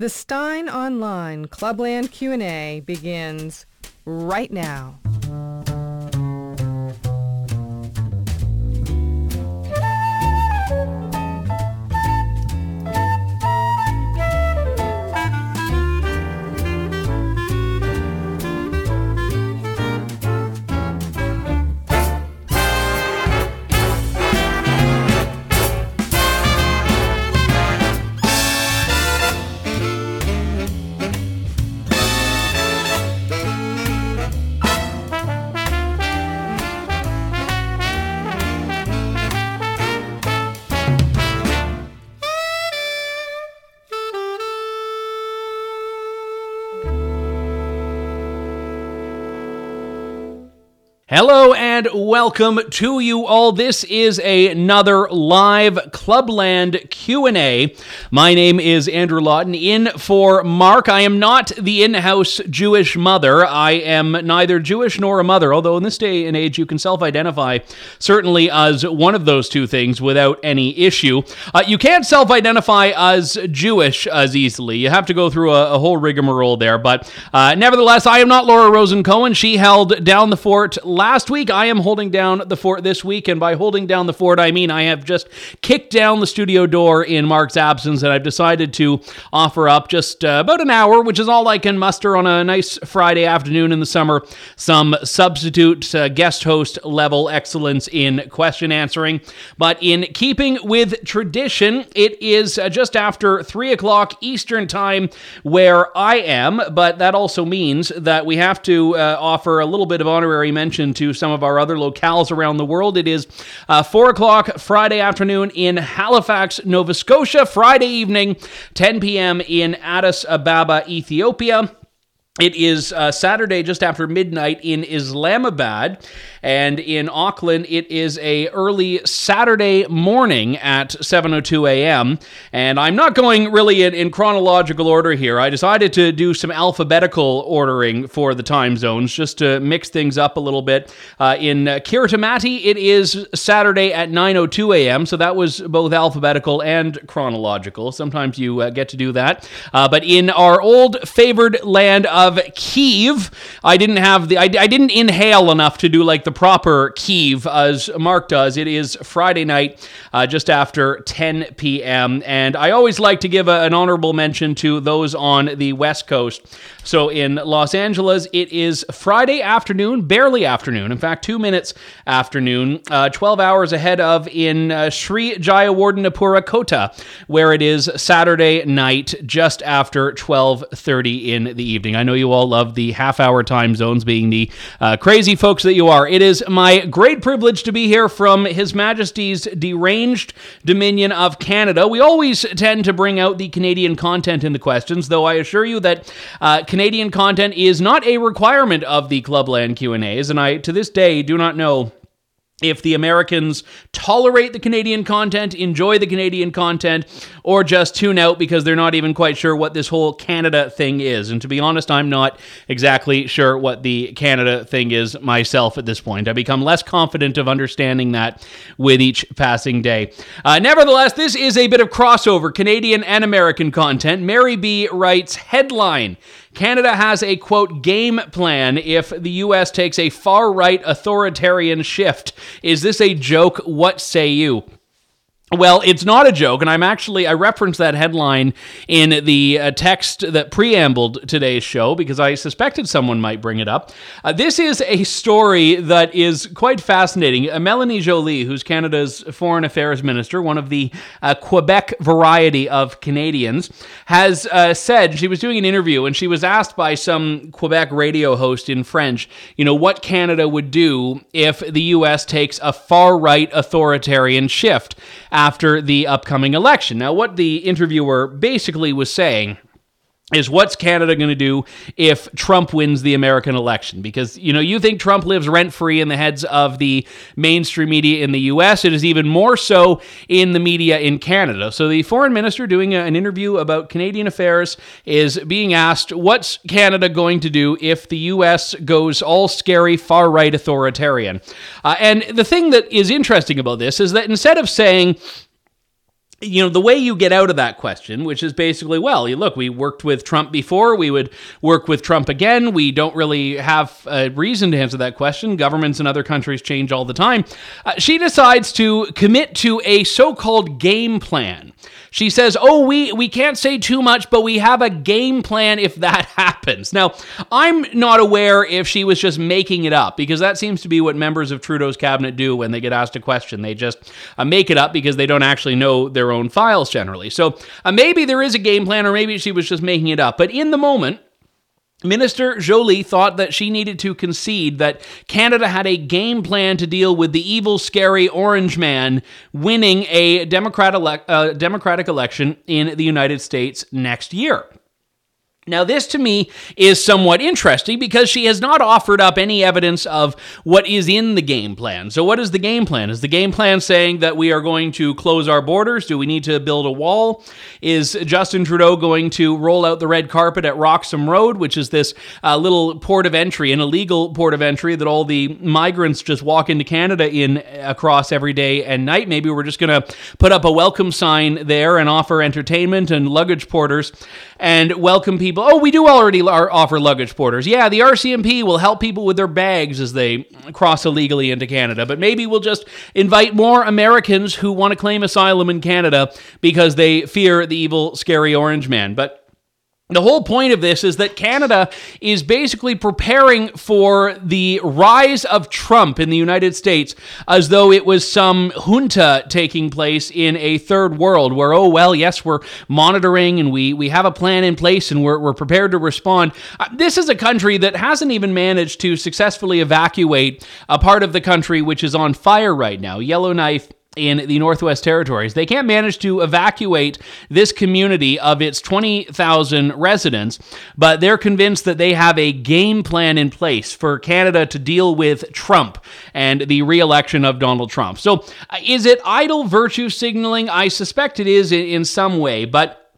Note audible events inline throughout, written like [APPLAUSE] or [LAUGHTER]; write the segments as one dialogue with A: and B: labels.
A: The Steyn Online Clubland Q&A begins right now.
B: Hello and welcome to you all. This is another live Clubland Q&A. My name is Andrew Lawton in for Mark. I am not the in-house Jewish mother. I am neither Jewish nor a mother, although in this day and age you can self-identify certainly as one of those two things without any issue. Uh, you can't self-identify as Jewish as easily. You have to go through a, a whole rigmarole there, but uh, nevertheless, I am not Laura Rosen Cohen. She held down the fort last week. I am holding down the fort this week, and by holding down the fort, I mean I have just kicked down the studio door in Mark's absence, and I've decided to offer up just uh, about an hour, which is all I can muster on a nice Friday afternoon in the summer, some substitute uh, guest host level excellence in question answering. But in keeping with tradition, it is uh, just after three o'clock Eastern time where I am, but that also means that we have to uh, offer a little bit of honorary mention to some of our other locales around the world. It is uh, 4 o'clock Friday afternoon in Halifax, Nova Scotia, Friday evening, 10 p.m. in Addis Ababa, Ethiopia. It is uh, Saturday just after midnight in Islamabad, and in Auckland it is a early Saturday morning at 7:02 a.m. And I'm not going really in, in, chronological order here. I decided to do some alphabetical ordering for the time zones just to mix things up a little bit. Uh, in uh, Kiritimati it is Saturday at 9:02 a.m. So that was both alphabetical and chronological. Sometimes you uh, get to do that. Uh, but in our old favored land of Kiev. I didn't have the I, I didn't inhale enough to do like the proper Kiev as Mark does. It is Friday night, uh, just after 10 p.m. And I always like to give a, an honorable mention to those on the West Coast. So in Los Angeles, it is Friday afternoon, barely afternoon. In fact, two minutes afternoon, uh, 12 hours ahead of in uh, Sri Jayawardenepura Kotte, where it is Saturday night, just after 12:30 in the evening. I know you all love the half-hour time zones, being the uh, crazy folks that you are. It is my great privilege to be here from His Majesty's deranged Dominion of Canada. We always tend to bring out the Canadian content in the questions, though I assure you that uh, Canadian content is not a requirement of the Clubland Q&As, and I, to this day, do not know if the Americans tolerate the Canadian content, enjoy the Canadian content, or just tune out because they're not even quite sure what this whole Canada thing is. And to be honest, I'm not exactly sure what the Canada thing is myself at this point. I become less confident of understanding that with each passing day. Uh, nevertheless, this is a bit of crossover Canadian and American content. Mary B writes headline Canada has a quote game plan if the US takes a far right authoritarian shift. Is this a joke? What say you? Well, it's not a joke, and I'm actually I referenced that headline in the uh, text that preambled today's show because I suspected someone might bring it up. Uh, this is a story that is quite fascinating. Uh, Melanie Joly, who's Canada's foreign affairs minister, one of the uh, Quebec variety of Canadians, has uh, said she was doing an interview and she was asked by some Quebec radio host in French, you know, what Canada would do if the U.S. takes a far right authoritarian shift after the upcoming election. Now, what the interviewer basically was saying is what's Canada going to do if Trump wins the American election? Because, you know, you think Trump lives rent free in the heads of the mainstream media in the US. It is even more so in the media in Canada. So the foreign minister doing an interview about Canadian affairs is being asked, what's Canada going to do if the US goes all scary, far right authoritarian? Uh, and the thing that is interesting about this is that instead of saying, you know the way you get out of that question which is basically well you look we worked with trump before we would work with trump again we don't really have a reason to answer that question governments in other countries change all the time uh, she decides to commit to a so-called game plan she says, "Oh, we we can't say too much, but we have a game plan if that [LAUGHS] happens." Now, I'm not aware if she was just making it up because that seems to be what members of Trudeau's cabinet do when they get asked a question. They just uh, make it up because they don't actually know their own files generally. So, uh, maybe there is a game plan or maybe she was just making it up. But in the moment, Minister Joly thought that she needed to concede that Canada had a game plan to deal with the evil, scary orange man winning a Democrat ele- uh, Democratic election in the United States next year. Now, this to me is somewhat interesting because she has not offered up any evidence of what is in the game plan. So, what is the game plan? Is the game plan saying that we are going to close our borders? Do we need to build a wall? Is Justin Trudeau going to roll out the red carpet at Roxham Road, which is this uh, little port of entry, an illegal port of entry that all the migrants just walk into Canada in across every day and night? Maybe we're just going to put up a welcome sign there and offer entertainment and luggage porters and welcome people oh, we do already offer luggage porters. Yeah, the RCMP will help people with their bags as they cross illegally into Canada, but maybe we'll just invite more Americans who want to claim asylum in Canada because they fear the evil, scary orange man. But the whole point of this is that Canada is basically preparing for the rise of Trump in the United States as though it was some junta taking place in a third world where, oh, well, yes, we're monitoring and we, we have a plan in place and we're, we're prepared to respond. Uh, this is a country that hasn't even managed to successfully evacuate a part of the country which is on fire right now. Yellowknife in the Northwest Territories. They can't manage to evacuate this community of its 20,000 residents, but they're convinced that they have a game plan in place for Canada to deal with Trump and the reelection of Donald Trump. So, uh, is it idle virtue signaling? I suspect it is in some way, but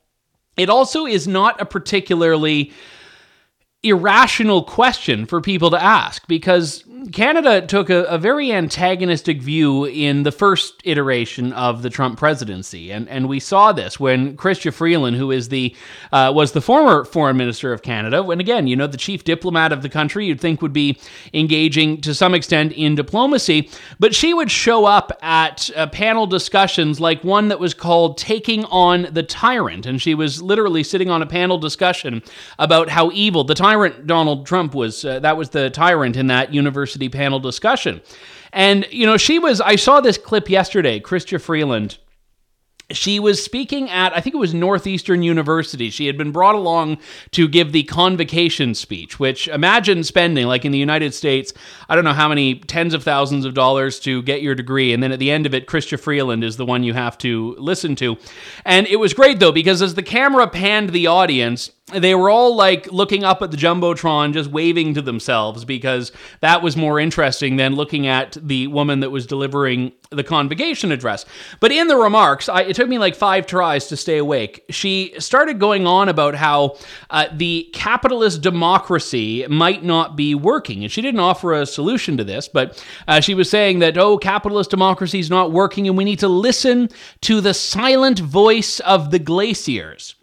B: it also is not a particularly irrational question for people to ask because Canada took a, a, very antagonistic view in the first iteration of the Trump presidency, and and we saw this when Chrystia Freeland, who is the uh, was the former foreign minister of Canada, when again you know the chief diplomat of the country, you'd think would be engaging to some extent in diplomacy, but she would show up at uh, panel discussions like one that was called "Taking on the Tyrant," and she was literally sitting on a panel discussion about how evil the tyrant Donald Trump was. Uh, that was the tyrant in that university panel discussion. And, you know, she was, I saw this clip yesterday, Chrystia Freeland she was speaking at, I think it was Northeastern University. She had been brought along to give the convocation speech, which imagine spending, like in the United States, I don't know how many tens of thousands of dollars to get your degree. And then at the end of it, Chrystia Freeland is the one you have to listen to. And it was great, though, because as the camera panned the audience, they were all like looking up at the jumbotron just waving to themselves because that was more interesting than looking at the woman that was delivering the convocation address. But in the remarks I, it took me like five tries to stay awake. She started going on about how uh, the capitalist democracy might not be working and she didn't offer a solution to this but uh, she was saying that oh capitalist democracy is not working and we need to listen to the silent voice of the glaciers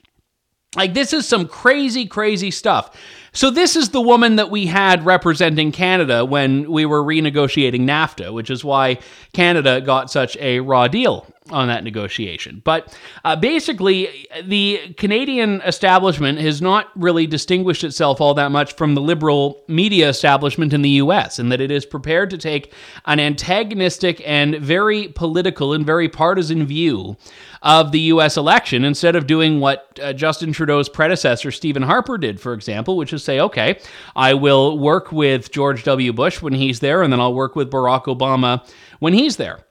B: like, this is some crazy, crazy stuff. So, this is the woman that we had representing Canada when we were renegotiating NAFTA, which is why Canada got such a raw deal on that negotiation. But uh, basically, the Canadian establishment has not really distinguished itself all that much from the liberal media establishment in the US, in that it is prepared to take an antagonistic and very political and very partisan view of the US election instead of doing what uh, Justin Trudeau's predecessor, Stephen Harper, did, for example, which is say, okay, I will work with George W. Bush when he's there, and then I'll work with Barack Obama when he's there.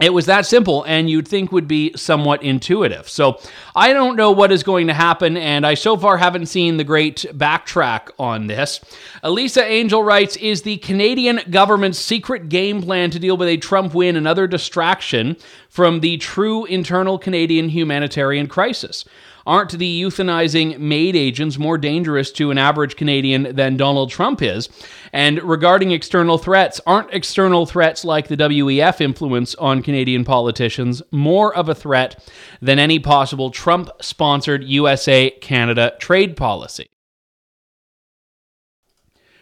B: It was that simple, and you'd think would be somewhat intuitive. So I don't know what is going to happen, and I so far haven't seen the great backtrack on this. Elisa Angel writes Is the Canadian government's secret game plan to deal with a Trump win another distraction from the true internal Canadian humanitarian crisis? Aren't the euthanizing MAID agents more dangerous to an average Canadian than Donald Trump is? And regarding external threats, aren't external threats like the WEF influence on Canadian politicians more of a threat than any possible Trump sponsored USA Canada trade policy?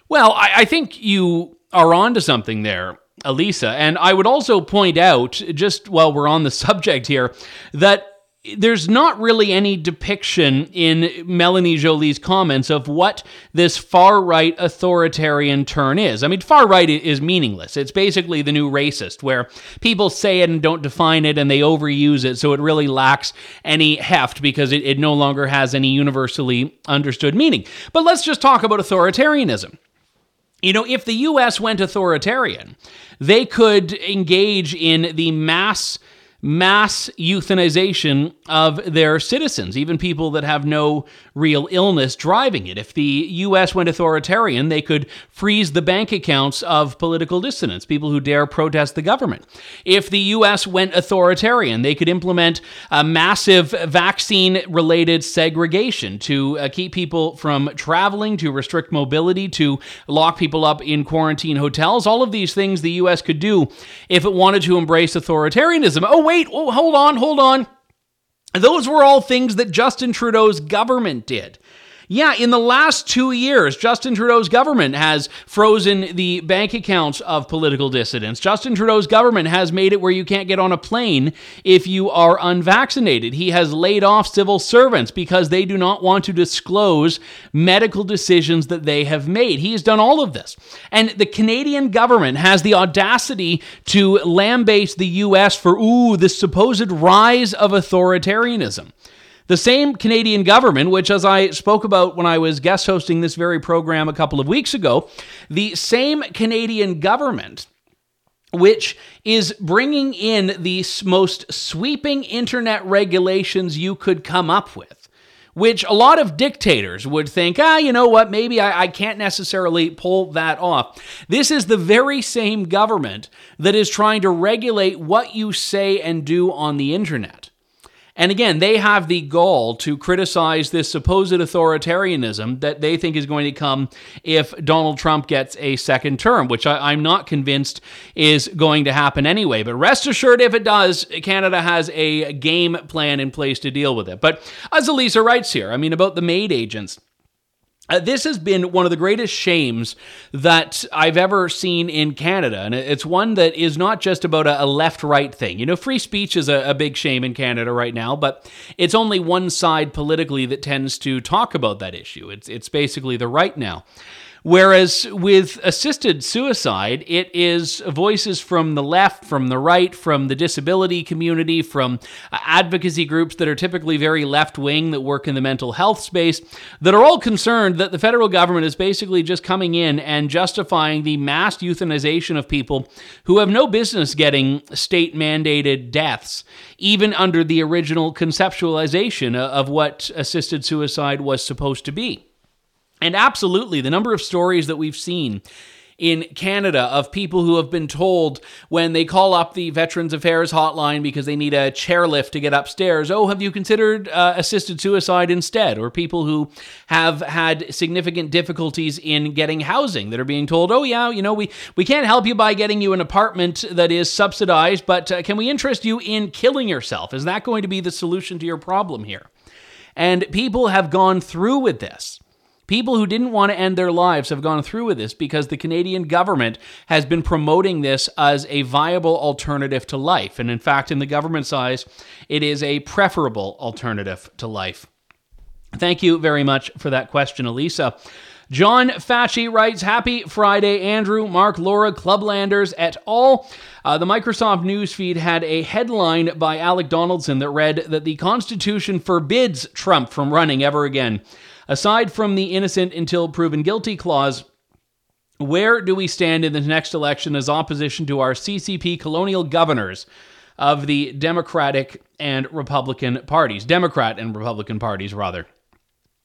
B: Well, I, I, think you are onto something there, Elisa. And I would also point out, just while we're on the [LAUGHS] subject here, that there's not really any depiction in Melanie Joly's comments of what this far right authoritarian turn is. I mean, far right is meaningless. It's basically the new racist, where people say it and don't define it and they overuse it, so it really lacks any heft because it, it no longer has any universally understood meaning. But let's just talk about authoritarianism. You know, if the US went authoritarian, they could engage in the mass mass euthanization of their citizens, even people that have no real illness driving it. If the US went authoritarian, they could freeze the bank accounts of political dissidents, people who dare protest the government. If the US went authoritarian, they could implement a massive vaccine related segregation to uh, keep people from traveling, to restrict mobility, to lock people up in quarantine hotels. All of these things the US could do if it wanted to embrace authoritarianism. Oh, wait, oh, hold on, hold on. Those were all things that Justin Trudeau's government did. Yeah, in the last two years, Justin Trudeau's government has frozen the bank accounts of political dissidents. Justin Trudeau's government has made it where you can't get on a plane if you are unvaccinated. He has laid off civil servants because they do not want to disclose medical decisions that they have made. He has done all of this. And the Canadian government has the audacity to lambaste the U.S. for, ooh, this supposed rise of authoritarianism. The same Canadian government, which, as I spoke about when I was guest hosting this very program a couple of weeks ago, the same Canadian government which is bringing in the most sweeping internet regulations you could come up with. Which a lot of dictators would think, ah, you know what, maybe I, I, can't necessarily pull that off. This is the very same government that is trying to regulate what you say and do on the internet. And again, they have the gall to criticize this supposed authoritarianism that they think is going to come if Donald Trump gets a second term, which I, am not convinced is going to happen anyway. But rest assured, if it does, Canada has a game plan in place to deal with it. But as Elisa writes here, I mean, about the MAID agents. Uh, this has been one of the greatest shames that I've ever seen in Canada. And it's one that is not just about a, a left right thing. You know, free speech is a, a, big shame in Canada right now, but it's only one side politically that tends to talk about that issue. It's, it's basically the right now. Whereas with assisted suicide, it is voices from the left, from the right, from the disability community, from advocacy groups that are typically very left wing that work in the mental health space that are all concerned that the federal government is basically just coming in and justifying the mass euthanization of people who have no business getting state mandated deaths, even under the original conceptualization of what assisted suicide was supposed to be. And absolutely, the number of stories that we've seen in Canada of people who have been told when they call up the Veterans Affairs hotline because they need a chairlift to get upstairs, oh, have you considered uh, assisted suicide instead? Or people who have had significant difficulties in getting housing that are being told, oh, yeah, you know, we, we can't help you by getting you an apartment that is subsidized, but uh, can we interest you in killing yourself? Is that going to be the solution to your problem here? And people have gone through with this. People who didn't want to end their lives have gone through with this because the Canadian government has been promoting this as a viable alternative to life. And in fact, in the government's eyes, it is a preferable alternative to life. Thank you very much for that question, Elisa. John Facci writes, Happy Friday, Andrew, Mark, Laura, Clublanders et al. Uh, the Microsoft newsfeed had a headline by Alec Donaldson that read that the Constitution forbids Trump from running ever again. Aside from the innocent until proven guilty clause, where do we stand in the next election as opposition to our CCP colonial governors of the Democratic and Republican parties? Democrat and Republican parties, rather.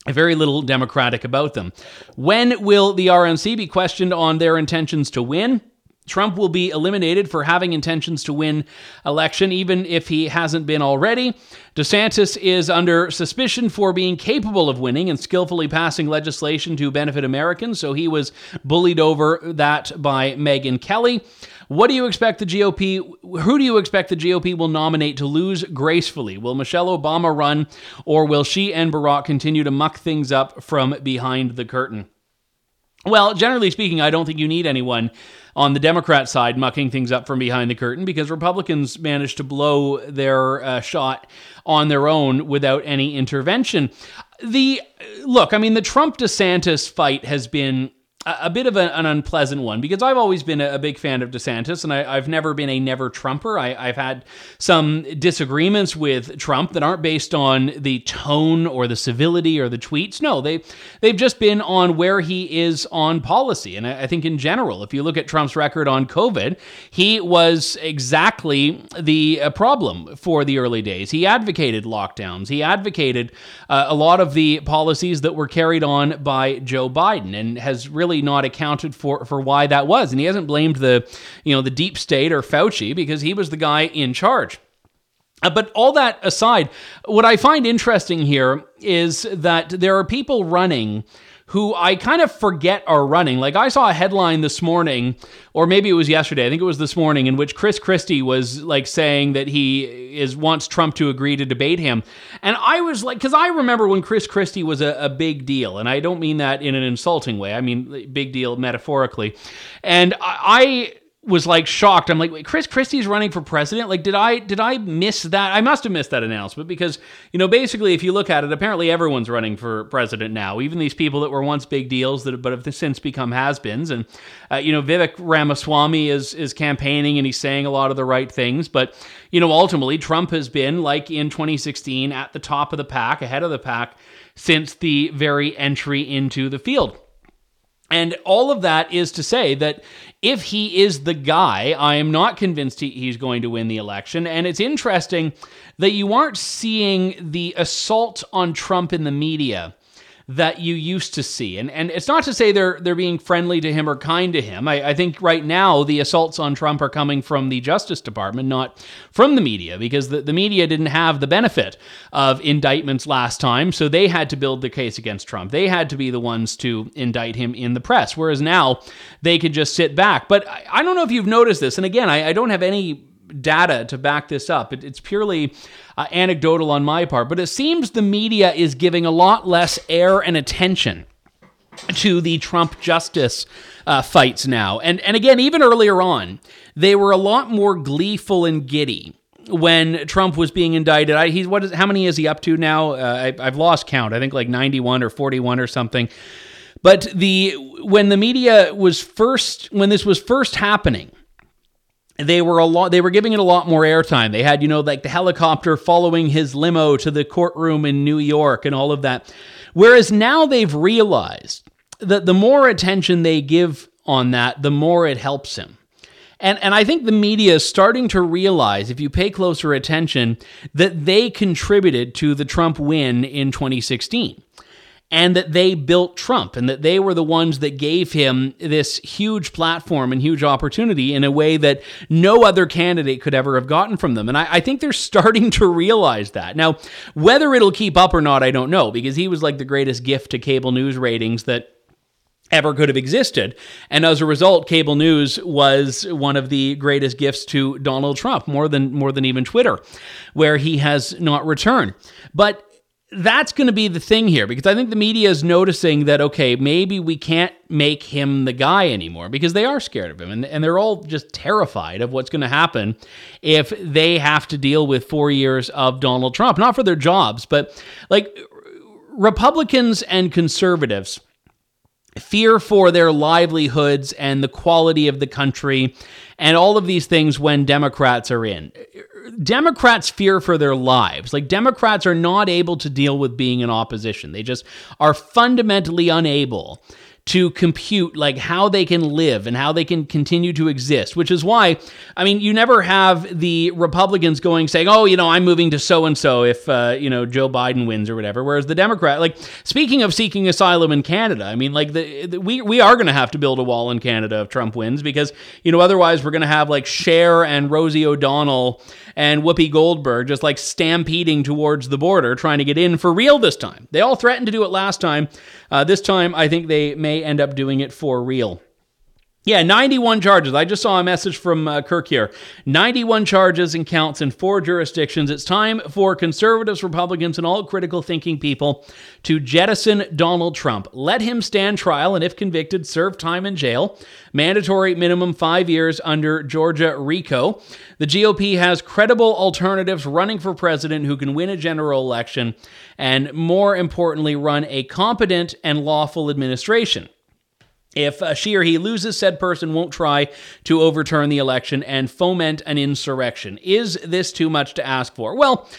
B: Very little democratic about them. When will the RNC be questioned on their intentions to win? Trump will be eliminated for having intentions to win election, even if he hasn't been already. DeSantis is under suspicion for being capable of winning and skillfully passing legislation to benefit Americans, so he was bullied over that by Megyn Kelly. What do you expect the GOP? Who do you expect the GOP will nominate to lose gracefully? Will Michelle Obama run, or will she and Barack continue to muck things up from behind the curtain? Well, generally speaking, I don't think you need anyone on the Democrat side mucking things up from behind the curtain because Republicans managed to blow their uh, shot on their own without any intervention. The look, I mean, the Trump DeSantis fight has been a bit of an unpleasant one because I've always been a, big fan of DeSantis and I, have never been a never Trumper. I, have had some disagreements with Trump that aren't based on the tone or the civility or the tweets. No, they they've just been on where he is on policy. And I, I think in general, if you look at Trump's record on COVID, he was exactly the uh, problem for the early days. He advocated lockdowns. He advocated uh, a lot of the policies that were carried on by Joe Biden and has really not accounted for for why that was, and he hasn't blamed the you know the deep state or Fauci because he was the guy in charge. Uh, but all that aside, what I find interesting here is that there are people running who I kind of forget are running. Like I saw a headline this morning, or maybe it was yesterday, I think it was this morning, in which Chris Christie was like saying that he is wants Trump to agree to debate him. And I was like, because I remember when Chris Christie was a, a, big deal, and I don't mean that in an insulting way. I mean big deal metaphorically. And I, I was like shocked. I'm like, wait, Chris Christie's running for president? Like, did I did I miss that? I must have missed that announcement because you know, basically, if you look at it, apparently everyone's running for president now. Even these people that were once big deals that but have since become has-beens. And uh, you know, Vivek Ramaswamy is is campaigning and he's saying a lot of the right things. But you know, ultimately, Trump has been like in 2016 at the top of the pack, ahead of the pack since the very entry into the field. And all of that is to say that if he is the guy, I am not convinced he, he's going to win the election. And it's interesting that you aren't seeing the assault on Trump in the media that you used to see. And and it's not to say they're they're being friendly to him or kind to him. I, I think right now the assaults on Trump are coming from the Justice Department, not from the media, because the, the media didn't have the benefit of indictments last time, so they had to build the case against Trump. They had to be the ones to indict him in the press. Whereas now they could just sit back. But I, I don't know if you've noticed this, and again, I, I don't have any data to back this up. It, it's purely uh, anecdotal on my part, but it seems the media is giving a lot less air and attention to the Trump justice uh, fights now. And and again, even earlier on, they were a lot more gleeful and giddy when Trump was being indicted. I, he's what is how many is he up to now? Uh, I, I've lost count. I think like 91 or 41 or something. But the when the media was first when this was first happening, they were a lot they were giving it a lot more airtime. They had you know like the helicopter following his limo to the courtroom in new york and all of that. Whereas now they've realized that the more attention they give on that the more it helps him. And, and I think the media is starting to realize, if you pay closer attention, that they contributed to the Trump win in 2016 and that they built Trump and that they were the ones that gave him this huge platform and huge opportunity in a way that no other candidate could ever have gotten from them. And I, I, think they're [LAUGHS] starting to realize that. Now, whether it'll keep up or not, I don't know, because he was like the greatest gift to cable news ratings that ever could have existed. And as a result, cable news was one of the greatest gifts to Donald Trump, more than more than even Twitter, where he has not returned. But that's going to be the thing here because I think the media is noticing that, okay, maybe we can't make him the guy anymore because they are scared of him and, and they're all just terrified of what's going to happen if they have to deal with four years of Donald Trump. Not for their jobs, but like Republicans and conservatives fear for their livelihoods and the quality of the country and all of these things when Democrats are in. Democrats fear for their lives. Like Democrats are not able to deal with being in opposition. They just are fundamentally unable to compute like how they can live and how they can continue to exist, which is why, I mean, you never have the Republicans going saying, oh, you know, I'm moving to so and so if, uh, you know, Joe Biden wins or whatever. Whereas the Democrat, like, speaking of seeking asylum in Canada, I mean, like, the, the we, we are going to have to build a wall in Canada if Trump wins because, you know, otherwise we're going to have like Cher and Rosie O'Donnell and Whoopi Goldberg just like stampeding towards the border trying to get in for real this time. They all threatened to do it last time. Uh, this time, I think they may end up doing it for real. Yeah, 91 charges. I just saw a message from uh, Kirk here. 91 charges and counts in four jurisdictions. It's time for conservatives, Republicans, and all critical thinking people to jettison Donald Trump. Let him stand trial and, if convicted, serve time in jail. Mandatory minimum five years under Georgia RICO. The GOP has credible alternatives running for president who can win a general election and, more importantly, run a competent and lawful administration. If she or he loses, said person won't try to overturn the election and foment an insurrection. Is this too much to ask for? Well,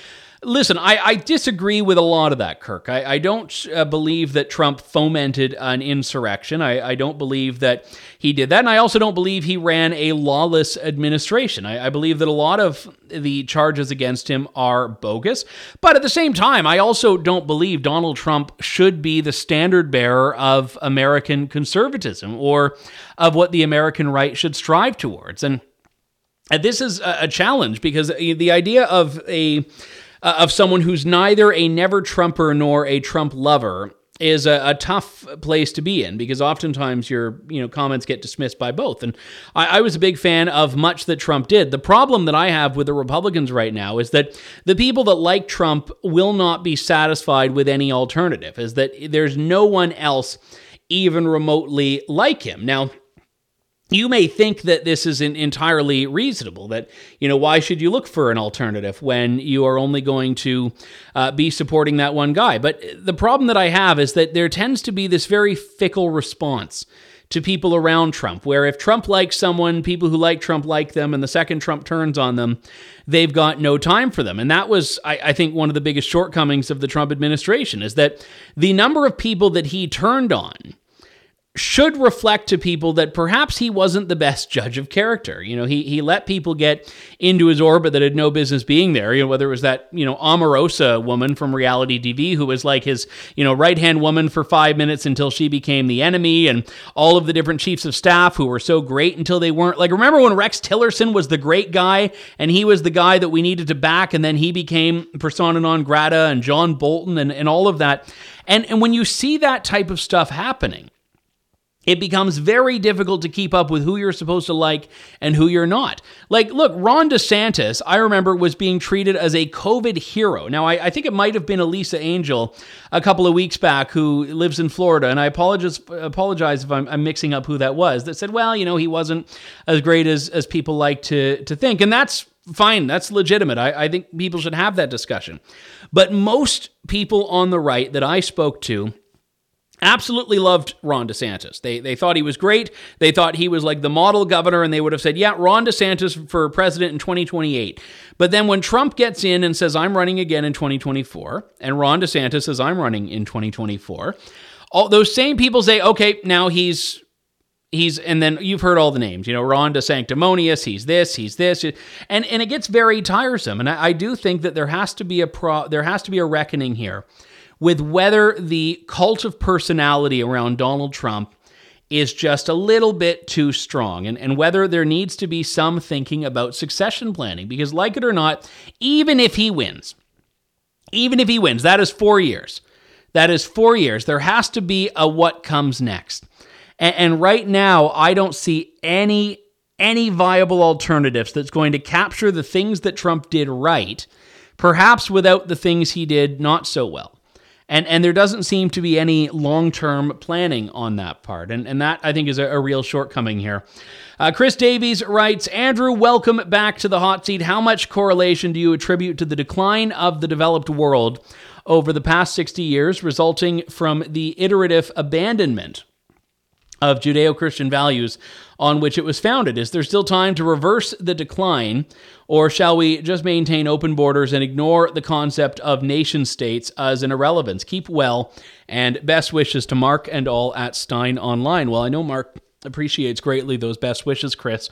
B: Listen, I, I, disagree with a lot of that, Kirk. I, I don't uh, believe that Trump fomented an insurrection. I, I, don't believe that he did that. And I also don't believe he ran a lawless administration. I, believe that a lot of the charges against him are bogus. But at the same time, I also don't believe Donald Trump should be the standard bearer of American conservatism or of what the American right should strive towards. And, this is a, a challenge because the idea of a uh, of someone who's neither a never Trumper nor a Trump lover is a, a, tough place to be in because oftentimes your you know comments get dismissed by both. And I, I, was a big fan of much that Trump did. The problem that I have with the Republicans right now is that the people that like Trump will not be satisfied with any alternative. Is that there's no one else even remotely like him. Now, you may think that this isn't entirely reasonable that you know why should you look for an alternative when you are only going to uh, be supporting that one guy? But the problem that i have is that there tends to be this very fickle response to people around trump where if trump likes someone people who like trump like them and the second trump turns on them they've got no time for them. And that was I, I think one of the biggest shortcomings of the trump administration is that the number of people that he turned on should reflect to people that perhaps he wasn't the best judge of character. You know, he he let people get into his orbit that had no business being there. You know, whether it was that you know Omarosa woman from reality TV who was like his you know right hand woman for five minutes until she became the enemy, and all of the different chiefs of staff who were so great until they weren't. Like, remember when Rex Tillerson was the great guy and he was the guy that we needed to back, and then he became persona non grata, and John Bolton and and all of that. And and when you see that type of stuff happening it becomes very difficult to keep up with who you're supposed to like and who you're not. Like, look, Ron DeSantis, I remember, was being treated as a COVID hero. Now, I, I, think it might have been Elisa Angel a couple of weeks back who lives in Florida, and I apologize, apologize if I'm, I'm mixing up who that was, that said, well, you know, he wasn't as great as, as people like to, to think. And that's fine, that's legitimate. I, I think people should have that discussion. But most people on the right that I spoke to, absolutely loved Ron DeSantis. They they thought he was great. They thought he was like the model governor, and they would have said, "Yeah, Ron DeSantis for president in 2028." But then when Trump gets in and says, "I'm running again in 2024," and Ron DeSantis says, "I'm running in 2024," all those same people say, "Okay, now he's." He's and then you've heard all the names, you know, Ron DeSanctimonious. He's this, he's this, and and it gets very tiresome. And I, I do think that there has to be a pro, there has to be a reckoning here with whether the cult of personality around Donald Trump is just a little bit too strong and, and whether there needs to be some thinking about succession planning. Because, like it or not, even if he wins, even if he wins, that is four years. That is four years. There has to be a what comes next. And, and right now, I don't see any any viable alternatives that's going to capture the things that Trump did right, perhaps without the things he did not so well. And, and there doesn't seem to be any long term planning on that part. And, and that, I think, is a, a real shortcoming here. Uh, Chris Davies writes Andrew, welcome back to the hot seat. How much correlation do you attribute to the decline of the developed world over the past 60 years, resulting from the iterative abandonment of Judeo Christian values on which it was founded. Is there still time to reverse the decline, or shall we just maintain open borders and ignore the concept of nation states as an irrelevance? Keep well, and best wishes to Mark and all at Steyn Online. Well, I know Mark appreciates greatly those best wishes, Chris.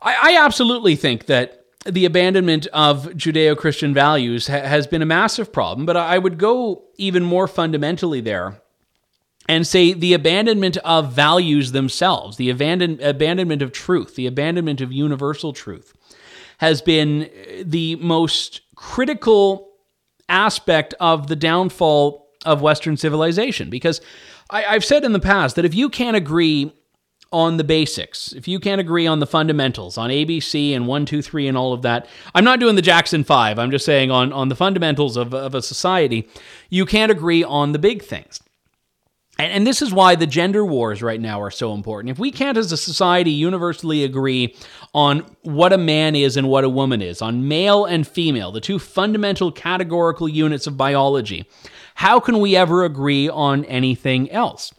B: I, I absolutely think that the abandonment of Judeo Christian values ha- has been a massive problem, but I would go even more fundamentally there and say the abandonment of values themselves, the abandon- abandonment of truth, the abandonment of universal truth has been uh, the most critical aspect of the downfall of Western civilization. Because I, have said in the past that if you can't agree on the basics, if you can't agree on the fundamentals, on ABC and one, two, three, and all of that, I'm not doing the Jackson Five. I'm just saying on, on the fundamentals of, of a society, you can't agree on the big things. And, and this is why the gender wars right now are so important. If we can't, as a society, universally agree on what a man is and what a woman is, on male and female, the two fundamental categorical units of biology, how can we ever agree on anything else?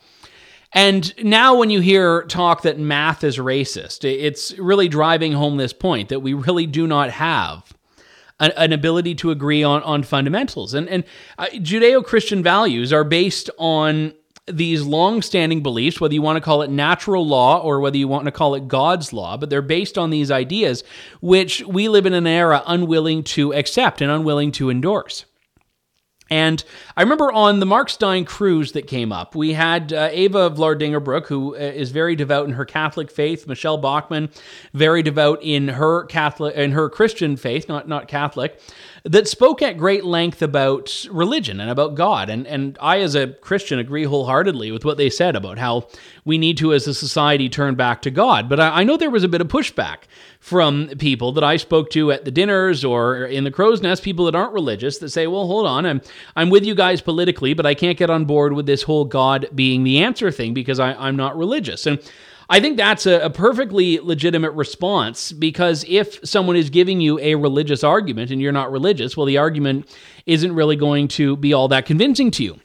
B: And now, when you hear talk that math is racist, it's really driving home this point that we really do not have an, an ability to agree on, on fundamentals. And, and uh, Judeo Christian values are based on these long-standing beliefs, whether you want to call it natural law or whether you want to call it God's law, but they're based on these ideas which we live in an era unwilling to accept and unwilling to endorse. And I remember on the Mark Steyn cruise that came up, we had uh, Eva Vlaardingerbroek, who uh, very devout in her Catholic faith. Michele Bachmann, very devout in her Catholic in her Christian faith, not not Catholic that spoke at great length about religion and about God. And, and I, as a Christian, agree wholeheartedly with what they said about how we need to, as a society, turn back to God. But I, I know there was a bit of pushback from people that I spoke to at the dinners or in the crow's nest, people that aren't religious that say, well, hold on, I'm, I'm with you guys politically, but I can't get on board with this whole God being the answer thing because I, I'm not religious. And I think that's a, a, perfectly legitimate response because if someone is giving you a religious argument and you're not religious, well, the argument isn't really going to be all that convincing to you.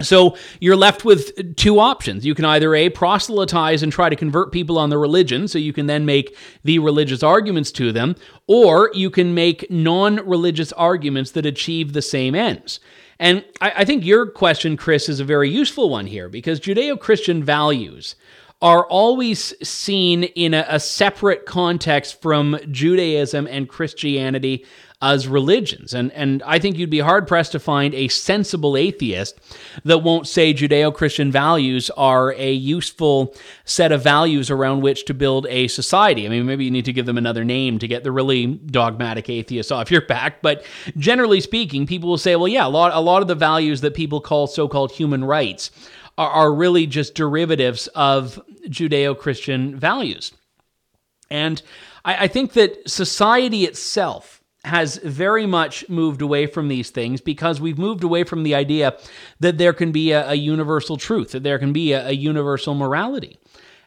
B: So you're left with two options. You can either A, proselytize and try to convert people on the religion, so you can then make the religious arguments to them, or you can make non religious arguments that achieve the same ends. And I, I think your question, Chris, is a very useful one here because Judeo Christian values are always seen in a, a, separate context from Judaism and Christianity as religions. And, and I think you'd be hard pressed to find a sensible atheist that won't say Judeo Christian values are a useful set of values around which to build a society. I mean, maybe you need to give them another name to get the really dogmatic atheists off your back. But generally speaking, people will say, well, yeah, a lot, a lot of the values that people call so called human rights are, are really just derivatives of Judeo Christian values. And I, I think that society itself has very much moved away from these things because we've moved away from the idea that there can be a, a universal truth, that there can be a, a universal morality.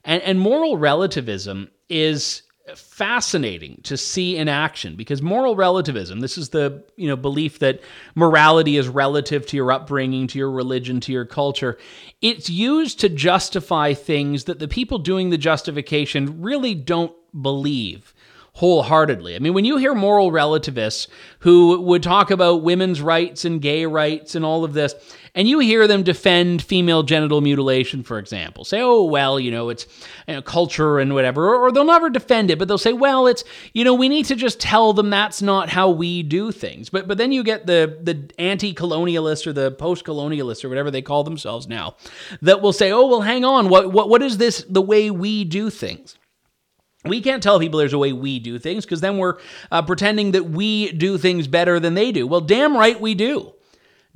B: And, and moral relativism is fascinating to see in action because moral relativism this is the you know belief that morality is relative to your upbringing to your religion to your culture. It's used to justify things that the people doing the justification really don't believe wholeheartedly. I mean, when you hear moral relativists who would talk about women's rights and gay rights and all of this, and you hear them defend female genital mutilation, for example, say, oh, well, you know, it's you know, culture and whatever, or, or they'll never defend it, but they'll say, well, it's, you know, we need to just tell them that's not how we do things. But, but then you get the, the anti colonialists or the post colonialists or whatever they call themselves now that will say, oh, well, hang on, what, what, what is this the way we do things? We can't tell people there's a way we do things because then we're uh, pretending that we do things better than they do. Well, damn right we do.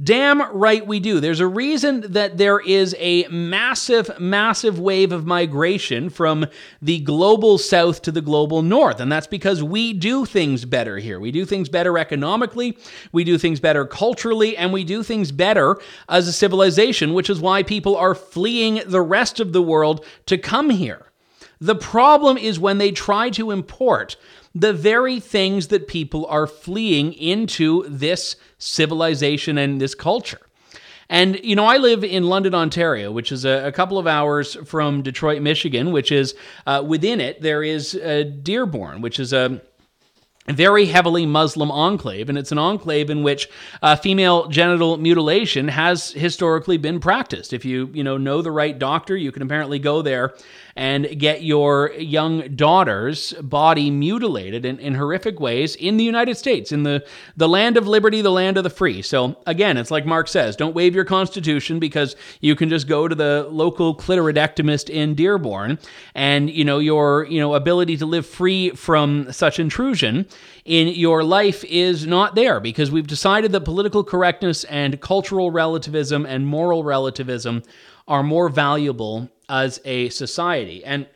B: Damn right we do. There's a reason that there is a massive, massive wave of migration from the global south to the global north. And that's because we do things better here. We do things better economically, we do things better culturally, and we do things better as a civilization, which is why people are fleeing the rest of the world to come here. The problem is when they try to import the very things that people are fleeing into this civilization and this culture. And, you know, I live in London, Ontario, which is a, a couple of hours from Detroit, Michigan, which is uh, within it, there is uh, Dearborn, which is a very heavily Muslim enclave, and it's an enclave in which uh, female genital mutilation has historically been practiced. If you you know know the right doctor, you can apparently go there and get your young daughter's body mutilated in, in horrific ways in the United States, in the, the land of liberty, the land of the free. So, again, it's like Mark says don't waive your Constitution because you can just go to the local clitoridectomist in Dearborn and, you know, your, you know, ability to live free from such intrusion in your life is not there because we've decided that political correctness and cultural relativism and moral relativism are more valuable as a society. And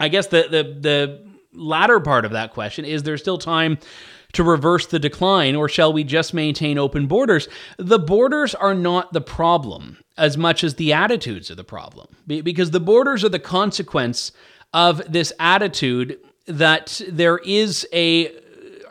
B: I guess the the the latter part of that question is there still time to reverse the decline or shall we just maintain open borders? The borders are not the problem as much as the attitudes are the problem because the borders are the consequence of this attitude that there is a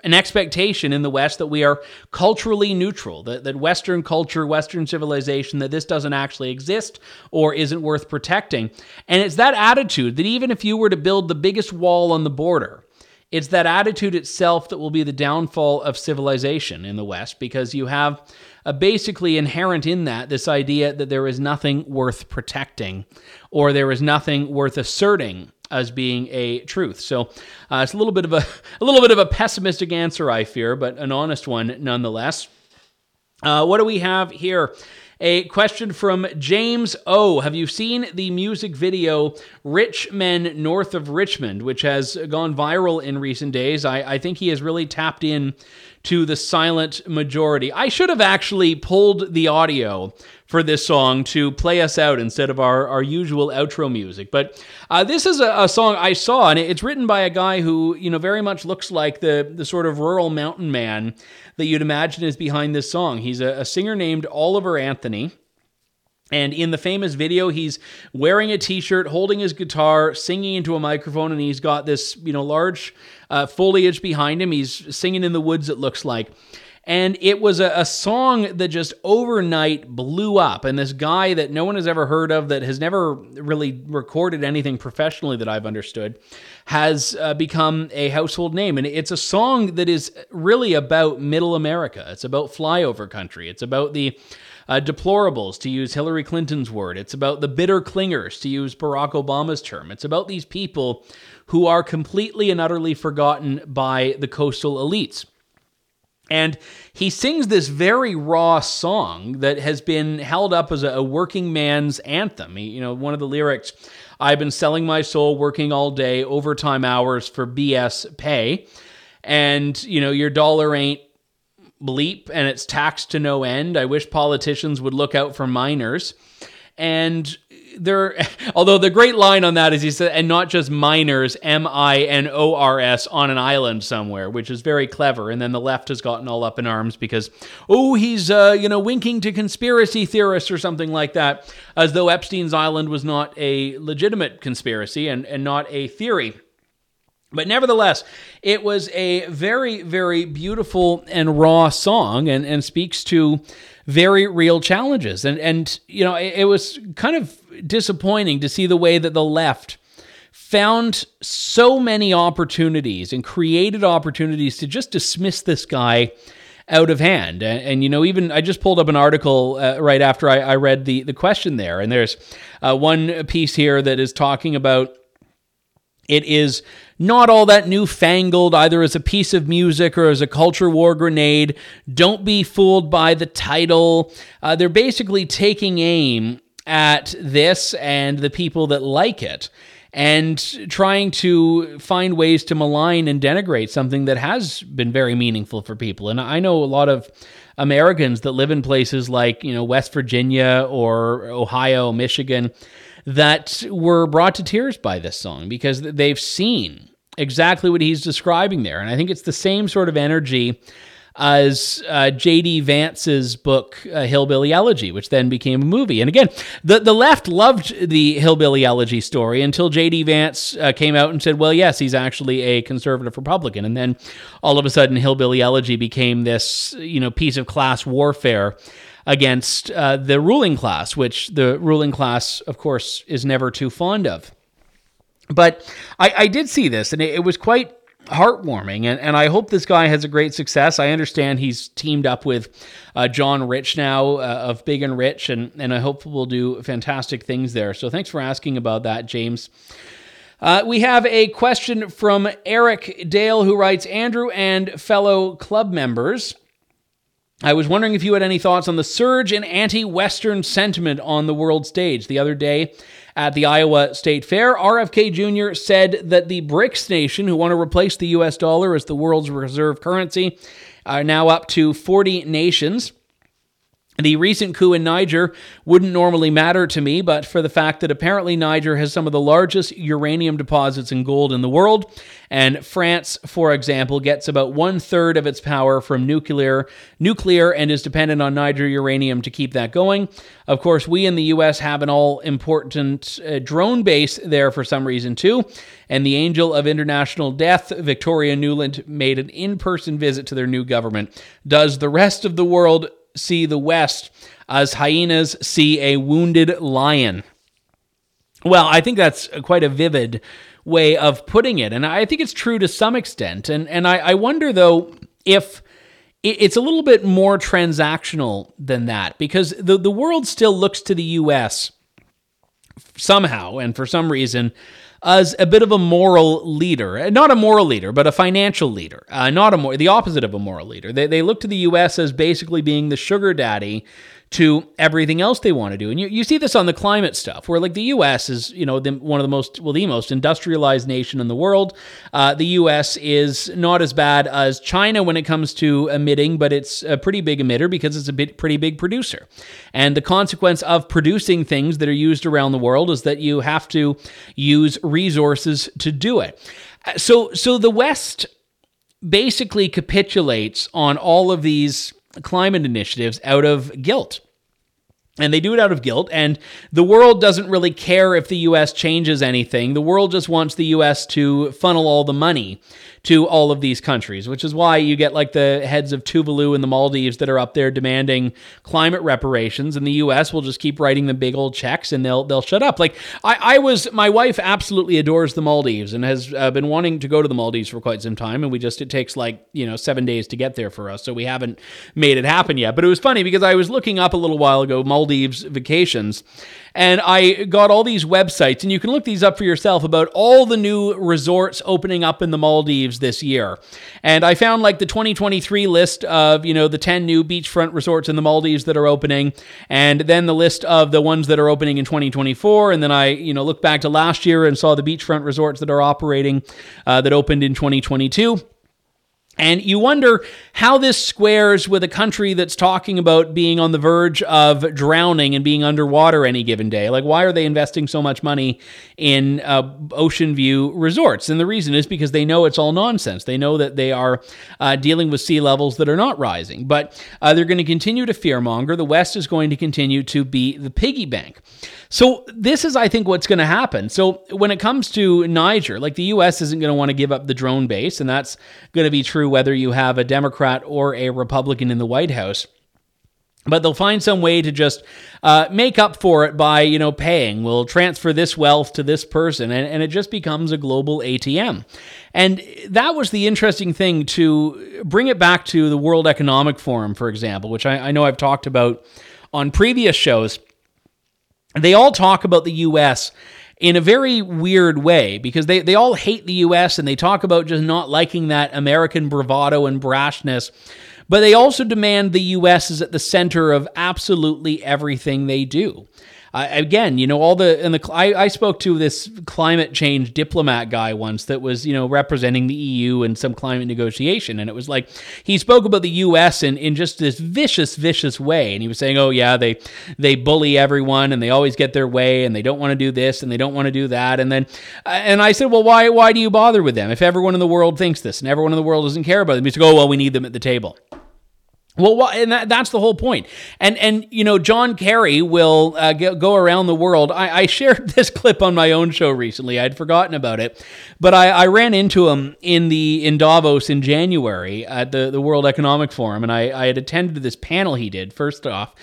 B: an expectation in the West that we are culturally neutral, that, that Western culture, Western civilization, that this doesn't actually exist or isn't worth protecting. And it's that attitude that even if you were to build the biggest wall on the border, it's that attitude itself that will be the downfall of civilization in the West because you have uh, basically inherent in that this idea that there is nothing worth protecting or there is nothing worth asserting as being a truth. So uh, it's a little bit of a [LAUGHS] a little bit of a pessimistic answer, I fear, but an honest one nonetheless. Uh, what do we have here? A question from James O. Have you seen the music video Rich Men North of Richmond, which has gone viral in recent days? I, I think he has really tapped in to the silent majority. I should have actually pulled the audio for this song to play us out instead of our, our usual outro music. But uh, this is a, a, song I saw, and it's written by a guy who, you know, very much looks like the, the sort of rural mountain man that you'd imagine is behind this song. He's a, a singer named Oliver Anthony. And in the famous video, he's wearing a t-shirt, holding his guitar, singing into a microphone, and he's got this, you know, large uh, foliage behind him. He's singing in the woods, it looks like. And it was a, a, song that just overnight blew up. And this guy that no one has ever heard of, that has never really recorded anything professionally that I've understood, has uh, become a household name. And it's a song that is really about middle America. It's about flyover country. It's about the uh, deplorables, to use Hillary Clinton's word. It's about the bitter clingers, to use Barack Obama's term. It's about these people who are completely and utterly forgotten by the coastal elites. And he sings this very raw song that has been held up as a, working man's anthem. He, you know, one of the lyrics, I've been selling my soul, working all day, overtime hours for BS pay. And, you know, your dollar ain't bleep and it's taxed to no end. I wish politicians would look out for minors. And there, [LAUGHS] although the great line on that is he said, and not just minors, M I N O R S, on an island somewhere, which is very clever. And then the left has gotten all up in arms because, oh, he's, uh, you know, winking to conspiracy theorists or something like that, as though Epstein's island was not a legitimate conspiracy and, and not a theory. But nevertheless, it was a very, very beautiful and raw song and, and speaks to very real challenges. And, and you know, it, it was kind of disappointing to see the way that the left found so many opportunities and created opportunities to just dismiss this guy out of hand. And, and, you know, even I just pulled up an article uh, right after I, I, read the, the question there. And there's uh, one piece here that is talking about it is not all that newfangled, either as a piece of music or as a culture war grenade. Don't be fooled by the title. Uh, they're basically taking aim at this and the people that like it and trying to find ways to malign and denigrate something that has been very meaningful for people. And I know a lot of Americans that live in places like, you know, West Virginia or Ohio, Michigan that were brought to tears by this song because they've seen exactly what he's describing there. And I think it's the same sort of energy as uh, J.D. Vance's book uh, Hillbilly Elegy, which then became a movie. And again, the the left loved the Hillbilly Elegy story until J.D. Vance uh, came out and said, "Well, yes, he's actually a conservative Republican." And then all of a sudden, Hillbilly Elegy became this you know piece of class warfare against uh, the ruling class, which the ruling class, of course, is never too fond of. But I, I did see this, and it, it was quite heartwarming and, and i hope this guy has a great success. I understand he's teamed up with uh, john rich now uh, of big and rich and, and i hope we'll do fantastic things there. So thanks for asking about that james. Uh, we have a question from eric dale who writes andrew and fellow club members I was wondering if you had any thoughts on the surge in anti Western sentiment on the world stage. The other day at the Iowa State Fair, RFK Jr. said that the BRICS nation, who want to replace the US dollar as the world's reserve currency, are now up to 40 nations. The recent coup in Niger wouldn't normally matter to me, but for the fact that apparently Niger has some of the largest uranium deposits and gold in the world, and France, for example, gets about one third of its power from nuclear, nuclear, and is dependent on Niger uranium to keep that going. Of course, we in the U.S. have an all-important uh, drone base there for some reason too, and the angel of international death, Victoria Nuland, made an in-person visit to their new government. Does the rest of the world see the West as hyenas see a wounded lion. Well, I think that's quite a vivid way of putting it. And I think it's true to some extent. And, and I, I wonder, though, if it's a little bit more transactional than that because the, the world still looks to the US somehow and for some reason as a bit of a moral leader, not a moral leader, but a financial leader, uh, not a the opposite of a moral leader. They they look to the U.S. as basically being the sugar daddy to everything else they want to do. And you, you see this on the climate stuff, where like the U.S. is, you know, the, one of the most, well, the most industrialized nation in the world. Uh, the U.S. is not as bad as China when it comes to emitting, but it's a pretty big emitter because it's a bit, pretty big producer. And the consequence of producing things that are used around the world is that you have to use resources to do it. So, so the West basically capitulates on all of these climate initiatives out of guilt. And they do it out of guilt. And the world doesn't really care if the US changes anything. The world just wants the US to funnel all the money to all of these countries, which is why you get like the heads of Tuvalu and the Maldives that are up there demanding climate reparations, and the U.S. will just keep writing the big old checks and they'll they'll shut up. Like I, I was, my wife absolutely adores the Maldives and has uh, been wanting to go to the Maldives for quite some time, and we just it takes like you know seven days to get there for us, so we haven't made it happen yet. But it was funny because I was looking up a little while ago Maldives vacations, and I got all these websites, and you can look these up for yourself about all the new resorts opening up in the Maldives this year. And I found like the 2023 list of, you know, the 10 new beachfront resorts in the Maldives that are opening, and then the list of the ones that are opening in 2024. And then I, you know, looked back to last year and saw the beachfront resorts that are operating uh, that opened in 2022. And you wonder how this squares with a country that's talking about being on the verge of drowning and being underwater any given day. Like, why are they investing so much money in uh, ocean view resorts? And the reason is because they know it's all nonsense. They know that they are uh, dealing with sea levels that are not rising, but uh, they're going to continue to fearmonger. The West is going to continue to be the piggy bank. So this is, I think, what's going to happen. So when it comes to Niger, like the U.S. isn't going to want to give up the drone base, and that's going to be true whether you have a Democrat or a Republican in the White House. But they'll find some way to just uh, make up for it by you know paying. We'll transfer this wealth to this person and, and it just becomes a global atm and that was the interesting thing to bring it back to the world economic forum for example which I, I know i've talked about on previous shows. They all talk about the US in a very weird way because they, they all hate the US and they talk about just not liking that American bravado and brashness. But they also demand the US is at the center of absolutely everything they do. Again, you know, all the and the I, I spoke to this climate change diplomat guy once that was you know representing the EU in some climate negotiation, and it was like he spoke about the U.S. in in just this vicious, vicious way, and he was saying, oh yeah, they they bully everyone and they always get their way and they don't want to do this and they don't want to do that, and then uh, and I said, well, why why do you bother with them if everyone in the world thinks this and everyone in the world doesn't care about them? He said, oh well, we need them at the table. Well, and that, that's the whole point. And and you know, John Kerry will uh, go around the world. I, I, shared [LAUGHS] this clip on my own show recently. I'd forgotten about it, but I, I, ran into him in the in Davos in January at the the World Economic Forum, and I, I had attended this panel he did. First off,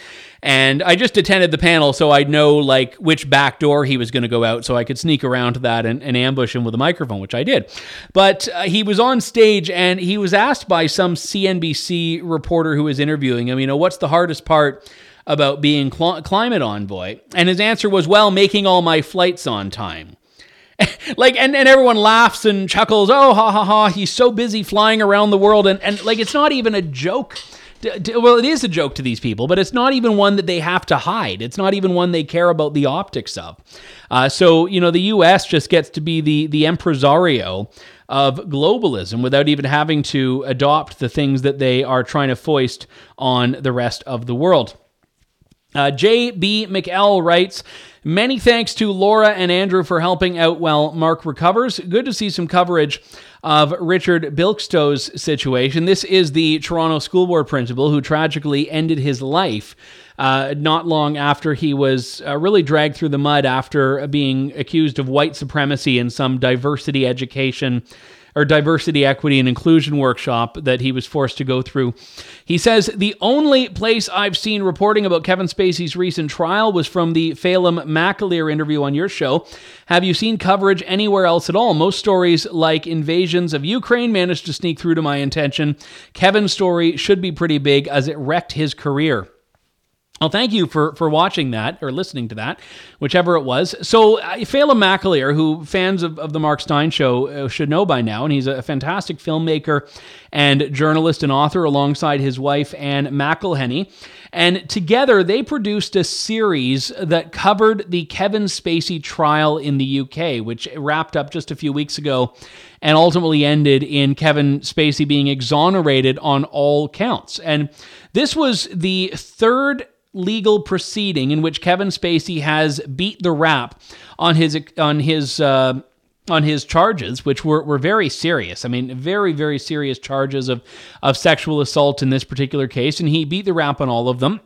B: and I just attended the panel so I'd know like which back door he was going to go out so I could sneak around to that and, and ambush him with a microphone, which I did. But uh, he was on stage and he was asked by some CNBC reporter who was interviewing him, you know, what's the hardest part about being cl- climate envoy? And his answer was, well, making all my flights on time. [LAUGHS] like and, and everyone laughs and chuckles oh ha ha ha he's so busy flying around the world and, and like it's not even a joke well, it is a joke to these people, but it's not even one that they have to hide. It's not even one they care about the optics of. Uh, so, you know, the U.S. just gets to be the the impresario of globalism without even having to adopt the things that they are trying to foist on the rest of the world. Uh, J.B. McL writes, Many thanks to Laura and Andrew for helping out while Mark recovers. Good to see some coverage of Richard Bilkszto's situation. This is the Toronto School Board principal who tragically ended his life uh, not long after he was uh, really dragged through the mud after being accused of white supremacy in some diversity education or diversity, equity, and inclusion workshop that he was forced to go through. He says the only place I've seen reporting about Kevin Spacey's recent trial was from the Phelim McAleer interview on your show. Have you seen coverage anywhere else at all? Most stories like invasions of Ukraine managed to sneak through to my attention. Kevin's story should be pretty big as it wrecked his career. Well, thank you for for watching that or listening to that, whichever it was. So, uh, Phelim McAleer, who fans of, of the Mark Steyn show uh, should know by now, and he's a fantastic filmmaker and journalist and author alongside his wife, Ann McElhinney. And together they produced a series that covered the Kevin Spacey trial in the UK, which wrapped up just a few weeks ago and ultimately ended in Kevin Spacey being exonerated on all counts. And this was the third legal proceeding in which Kevin Spacey has beat the rap on his on his uh, on his charges, which were, were very serious. I mean, very, very serious charges of, of sexual assault in this particular case, and he beat the rap on all of them.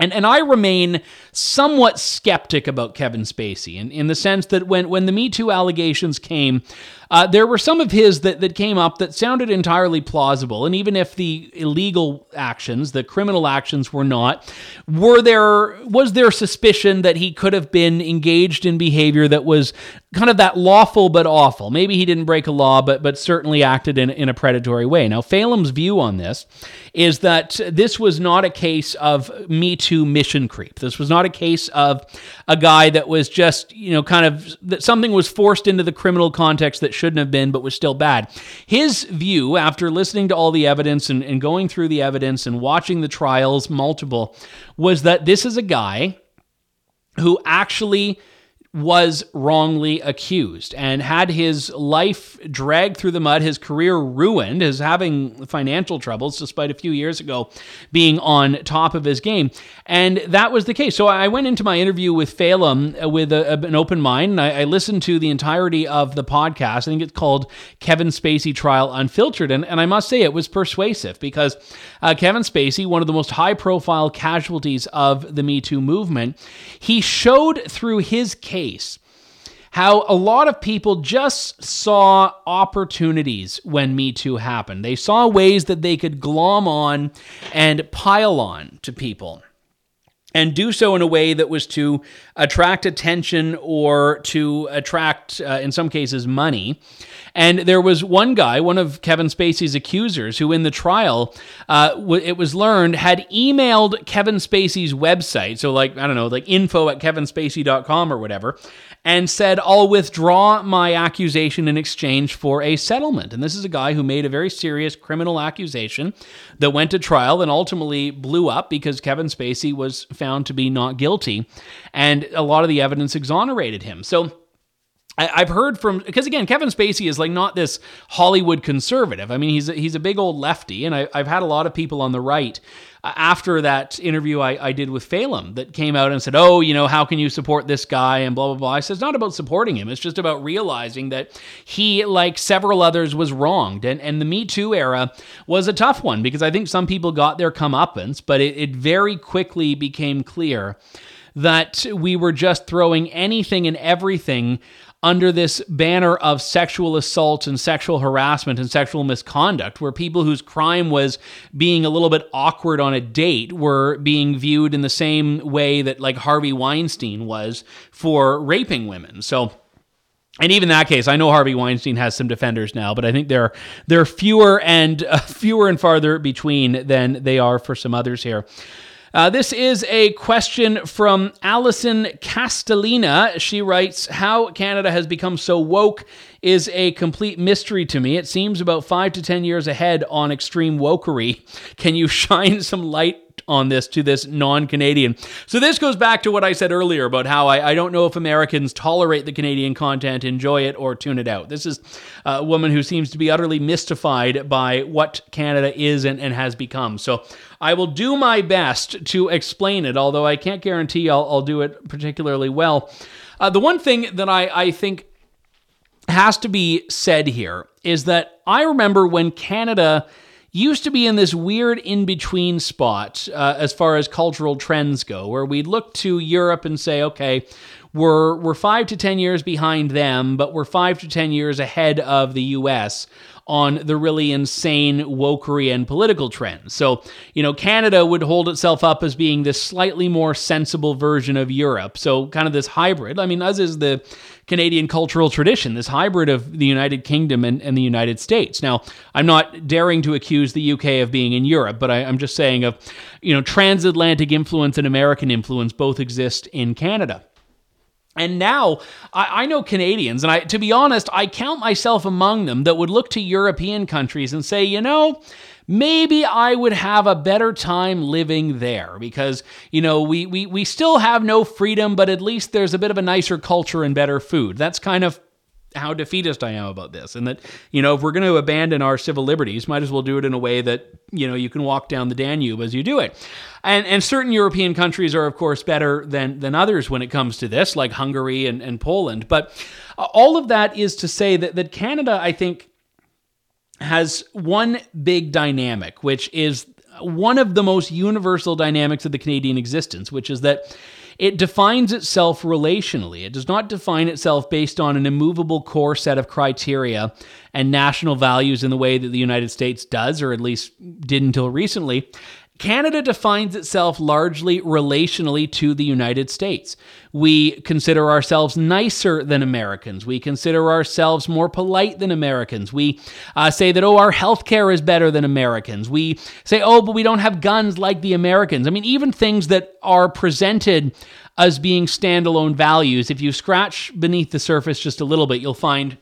B: And, and I remain somewhat skeptic about Kevin Spacey in, in the sense that when, when the Me Too allegations came, uh, there were some of his that, that came up that sounded entirely plausible. And even if the illegal actions, the criminal actions were not, were there was there suspicion that he could have been engaged in behavior that was kind of that lawful but awful? Maybe he didn't break a law, but but certainly acted in, in a predatory way. Now, Phelim's view on this is that this was not a case of Me Too mission creep. This was not a case of a guy that was just, you know, kind of that something was forced into the criminal context that shouldn't have been, but was still bad. His view, after listening to all the evidence and, and going through the evidence and watching the trials, multiple, was that this is a guy who actually was wrongly accused and had his life dragged through the mud, his career ruined, his having financial troubles, despite a few years ago being on top of his game. And that was the case. So I went into my interview with Phelim uh, with a, an open mind. And I, I, listened to the entirety of the podcast. I think it's called Kevin Spacey Trial Unfiltered. And, and I must say it was persuasive because uh, Kevin Spacey, one of the most high profile casualties of the Me Too movement, he showed through his case how a lot of people just saw opportunities when Me Too happened. They saw ways that they could glom on and pile on to people and do so in a way that was to attract attention or to attract, uh, in some cases, money. And there was one guy, one of Kevin Spacey's accusers, who in the trial, uh, it was learned, had emailed Kevin Spacey's website. So, like, I don't know, like info at kevinspacey.com or whatever, and said, I'll withdraw my accusation in exchange for a settlement. And this is a guy who made a very serious criminal accusation that went to trial and ultimately blew up because Kevin Spacey was found to be not guilty. And a lot of the evidence exonerated him. So, I, have heard from because again, Kevin Spacey is like not this Hollywood conservative. I mean, he's a, he's a big old lefty, and I, have had a lot of people on the right uh, after that interview I, I did with Phelim that came out and said, "Oh, you know, how can you support this guy?" and blah blah blah. I said it's not about supporting him; it's just about realizing that he, like several others, was wronged, and and the Me Too era was a tough one because I think some people got their comeuppance, but it, it very quickly became clear that we were just throwing anything and everything under this banner of sexual assault and sexual harassment and sexual misconduct, where people whose crime was being a little bit awkward on a date were being viewed in the same way that, like, Harvey Weinstein was for raping women. So, and even that case, I know Harvey Weinstein has some defenders now, but I think they're they're fewer and uh, [LAUGHS] fewer and farther between than they are for some others here. Uh, this is a question from Allison Castellina. She writes How Canada has become so woke is a complete mystery to me. It seems about five to 10 years ahead on extreme wokery. Can you [LAUGHS] shine some light on this to this non Canadian. So, this goes back to what I said earlier about how I, I, don't know if Americans tolerate the Canadian content, enjoy it, or tune it out. This is a woman who seems to be utterly mystified by what Canada is and, and has become. So, I will do my best to explain it, although I can't guarantee I'll, I'll do it particularly well. Uh, the one thing that I, I think has to be said here is that I remember when Canada used to be in this weird in between spot uh, as far as cultural trends go, where we'd look to Europe and say, okay, we're, we're five to 10 years behind them, but we're five to 10 years ahead of the US on the really insane wokery and political trends. So, you know, Canada would hold itself up as being this slightly more sensible version of Europe. So, kind of this hybrid. I mean, as is the Canadian cultural tradition, this hybrid of the United Kingdom and, and the United States. Now, I'm not daring to accuse the UK of being in Europe, but I, I'm just saying of, you know, transatlantic influence and American influence both exist in Canada. And now I, I, know Canadians, and I, to be honest, I count myself among them that would look to European countries and say, you know, maybe I would have a better time living there because, you know, we, we, we still have no freedom, but at least there's a bit of a nicer culture and better food. That's kind of how defeatist I am about this. And that, you know, if we're going to abandon our civil liberties, might as well do it in a way that, you know, you can walk down the Danube as you do it. And, and certain European countries are, of course, better than, than others when it comes to this, like Hungary and, and Poland. But all of that is to say that, that Canada, I think, has one big dynamic, which is one of the most universal dynamics of the Canadian existence, which is that it defines itself relationally. It does not define itself based on an immovable core set of criteria and national values in the way that the United States does, or at least did until recently. Canada defines itself largely relationally to the United States. We consider ourselves nicer than Americans. We consider ourselves more polite than Americans. We uh, say that, oh, our healthcare is better than Americans. We say, oh, but we don't have guns like the Americans. I mean, even things that are presented as being standalone values, if you scratch beneath the surface just a little bit, you'll find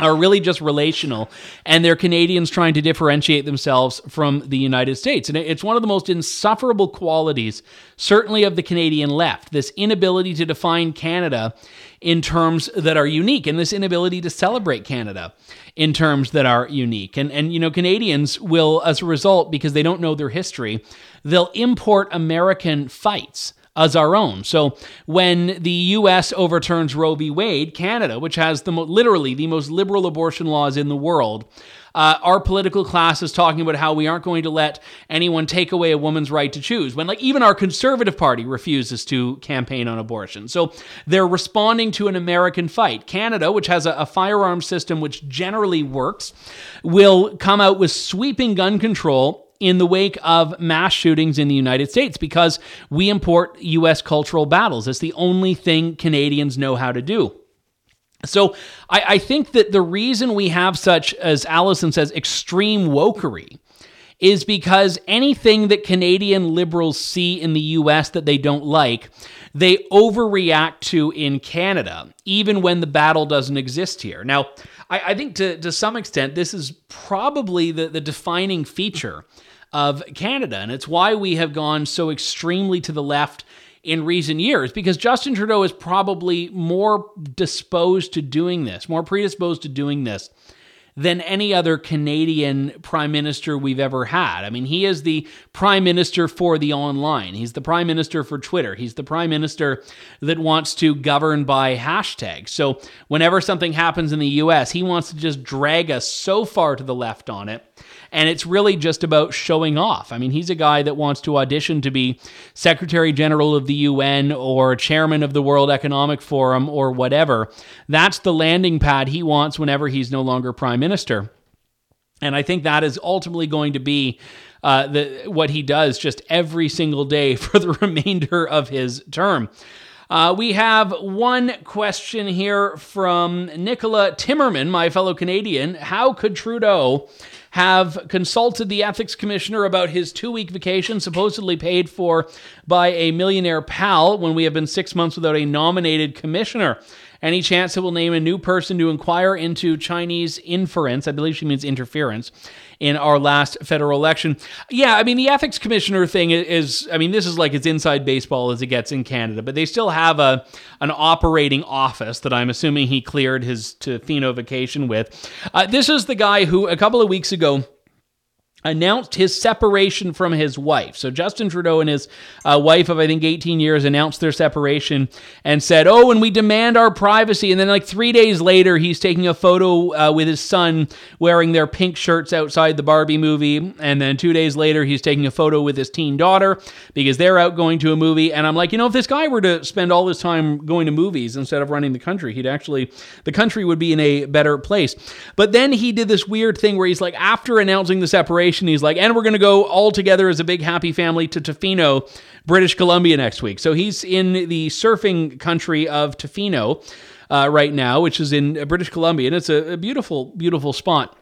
B: are really just relational and they're Canadians trying to differentiate themselves from the United States. And it's one of the most insufferable qualities, certainly of the Canadian left, this inability to define Canada in terms that are unique and this inability to celebrate Canada in terms that are unique. And and you know Canadians will as a result because they don't know their history, they'll import American fights as our own. So when the U.S. overturns Roe v. Wade, Canada, which has the mo- literally the most liberal abortion laws in the world, uh, our political class is talking about how we aren't going to let anyone take away a woman's right to choose when like even our conservative party refuses to campaign on abortion so they're responding to an american fight canada which has a, a firearm system which generally works will come out with sweeping gun control in the wake of mass shootings in the United States because we import US cultural battles. It's the only thing Canadians know how to do. So I, I think that the reason we have such, as Allison says, extreme wokery is because anything that Canadian liberals see in the US that they don't like, they overreact to in Canada, even when the battle doesn't exist here. Now, I, I think to, to some extent, this is probably the, the defining feature of Canada. And it's why we have gone so extremely to the left in recent years because Justin Trudeau is probably more disposed to doing this, more predisposed to doing this than any other Canadian prime minister we've ever had. I mean, he is the prime minister for the online. He's the prime minister for Twitter. He's the prime minister that wants to govern by hashtags. So whenever something happens in the US, he wants to just drag us so far to the left on it and it's really just about showing off. I mean, he's a guy that wants to audition to be Secretary General of the UN or Chairman of the World Economic Forum or whatever. That's the landing pad he wants whenever he's no longer Prime Minister. And I think that is ultimately going to be uh, the, what he does just every single day [LAUGHS] for the remainder of his term. Uh, we have one question here from Nicola Timmerman, my fellow Canadian. How could Trudeau have consulted the ethics commissioner about his two week vacation, supposedly paid for by a millionaire pal, when we have been six months without a nominated commissioner. Any chance it will name a new person to inquire into Chinese inference? I believe she means interference in our last federal election. Yeah, I mean, the ethics commissioner thing is, I mean, this is like as inside baseball as it gets in Canada, but they still have a an operating office that I'm assuming he cleared his Tofino vacation with. Uh, this is the guy who a couple of weeks ago announced his separation from his wife. So Justin Trudeau and his uh, wife of I think 18 years announced their separation and said, "Oh, and we demand our privacy." And then like 3 days later, he's taking a photo uh, with his son wearing their pink shirts outside the Barbie movie, and then 2 days later, he's taking a photo with his teen daughter because they're out going to a movie. And I'm like, "You know, if this guy were to spend all his time going to movies instead of running the country, he'd actually the country would be in a better place." But then he did this weird thing where he's like after announcing the separation vacation. He's like, and we're going to go all together as a big happy family to Tofino, British Columbia next week. So he's in the surfing country of Tofino uh, right now, which is in British Columbia, and it's a, a beautiful, beautiful spot.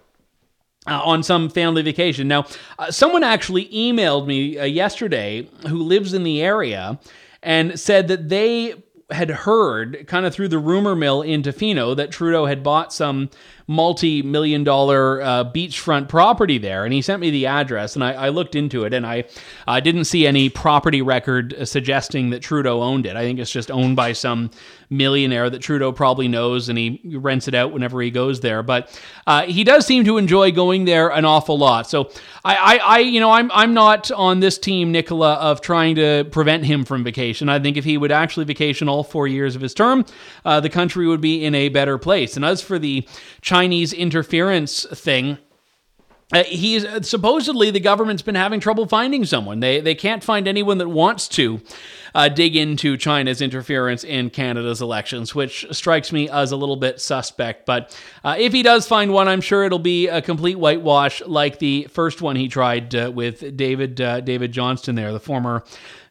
B: Uh, on some family vacation. Now, uh, someone actually emailed me uh, yesterday who lives in the area and said that they had heard, kind of through the rumor mill in Tofino, that Trudeau had bought some multi million dollar uh, beachfront property there. And he sent me the address, and I, I looked into it, and I uh, didn't see any property record suggesting that Trudeau owned it. I think it's just owned by some millionaire that Trudeau probably knows, and he rents it out whenever he goes there. But uh, he does seem to enjoy going there an awful lot. So I, I, I, you know, I'm I'm not on this team, Nicola, of trying to prevent him from vacation. I think if he would actually vacation all four years of his term, uh, the country would be in a better place. And as for the Chinese interference thing. Uh, he's supposedly the government's been having trouble finding someone. They they can't find anyone that wants to uh, dig into China's interference in Canada's elections, which strikes me as a little bit suspect. But uh, if he does find one, I'm sure it'll be a complete whitewash, like the first one he tried uh, with David uh, David Johnston, there, the former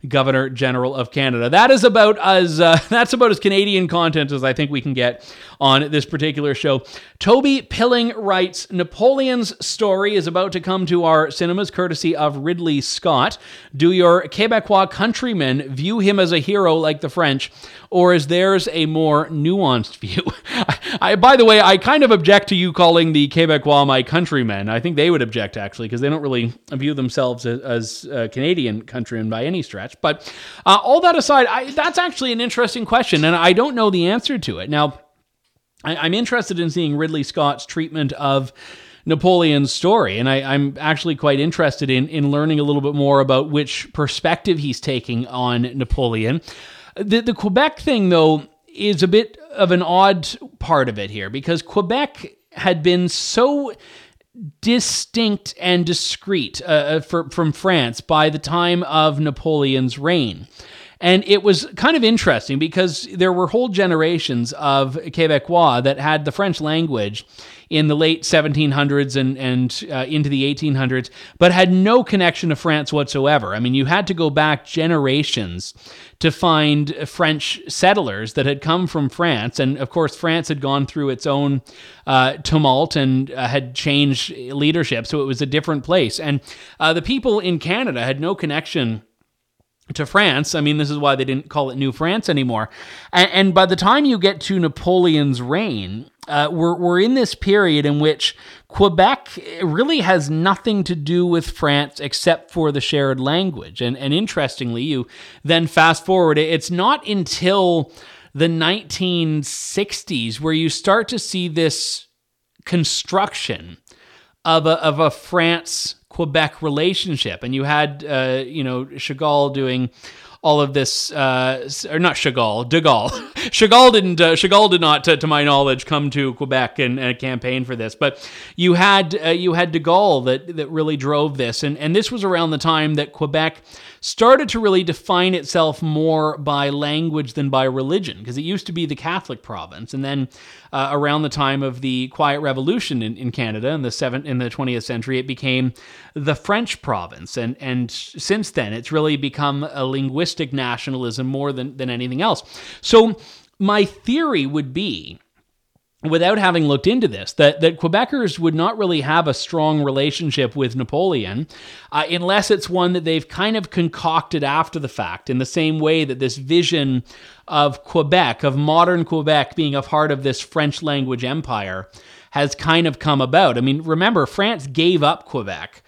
B: Governor General of Canada. That is about as uh, [LAUGHS] that's about as Canadian content as I think we can get on this particular show. Toby Pilling writes Napoleon's story is about to come to our cinemas courtesy of Ridley Scott. Do your Quebecois countrymen view him as a hero like the French, or is theirs a more nuanced [LAUGHS] view? I, by the way, I kind of object to you calling the Quebecois my countrymen. I think they would object actually because they don't really view themselves as, as Canadian countrymen by any stretch. But uh, all that aside, I, that's actually an interesting question, and I don't know the answer to it. Now, I, am interested in seeing Ridley Scott's treatment of Napoleon's story, and I, am actually quite interested in in learning a little bit more about which perspective he's taking on Napoleon. The the Quebec thing, though, is a bit of an odd part of it here because Quebec had been so distinct and discreet uh, uh for, from France by the time of Napoleon's reign. And it was kind of interesting because there were whole generations of Quebecois that had the French language in the late 1700s and, and uh, into the 1800s, but had no connection to France whatsoever. I mean, you had to go back generations to find French settlers that had come from France. And of course, France had gone through its own uh, tumult and uh, had changed leadership, so it was a different place. And uh, the people in Canada had no connection to France. I mean, this is why they didn't call it New France anymore. And, and by the time you get to Napoleon's reign, uh, we're, we're in this period in which Quebec really has nothing to do with France except for the shared language. And, and interestingly, you then fast forward, it's not until the 1960s where you start to see this construction of a, of a France Quebec relationship. And you had, uh, you know, Chagall doing all of this, uh, or not Chagall, De Gaulle. [LAUGHS] Chagall didn't, uh, Chagall did not, to, to, my knowledge, come to Quebec and, and campaign for this. But you had, uh, you had De Gaulle that that really drove this, and and this was around the time that Quebec started to really define itself more by language than by religion, because it used to be the Catholic province, and then uh, around the time of the Quiet Revolution in, in Canada in the seventh in the 20th century, it became the French province, and and since then it's really become a linguistic nationalism more than than anything else. So my theory would be without having looked into this, that, that Quebecers would not really have a strong relationship with Napoleon uh, unless it's one that they've kind of concocted after the fact, in the same way that this vision of Quebec, of modern Quebec being a part of this French language empire, has kind of come about. I mean, remember, France gave up Quebec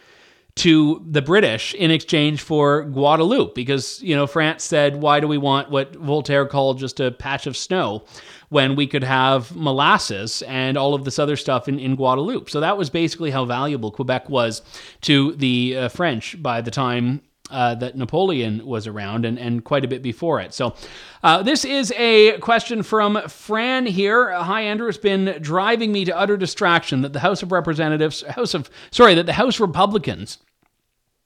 B: to the British in exchange for Guadeloupe because, you know, France said, why do we want what Voltaire called just a patch of snow when we could have molasses and all of this other stuff in, in Guadeloupe? So that was basically how valuable Quebec was to the uh, French by the time uh, that Napoleon was around and, and quite a bit before it. So, uh, this is a question from Fran here. Hi, Andrew. It's been driving me to utter distraction that the House of Representatives, House of, sorry, that the House Republicans,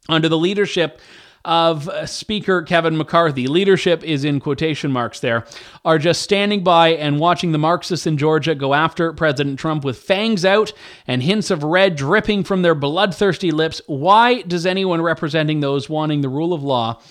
B: under the leadership of Speaker Kevin McCarthy, leadership is in quotation marks there, are just standing by and watching the Marxists in Georgia go after President Trump with fangs out and hints of red dripping from their bloodthirsty lips. Why does anyone representing those wanting the rule of law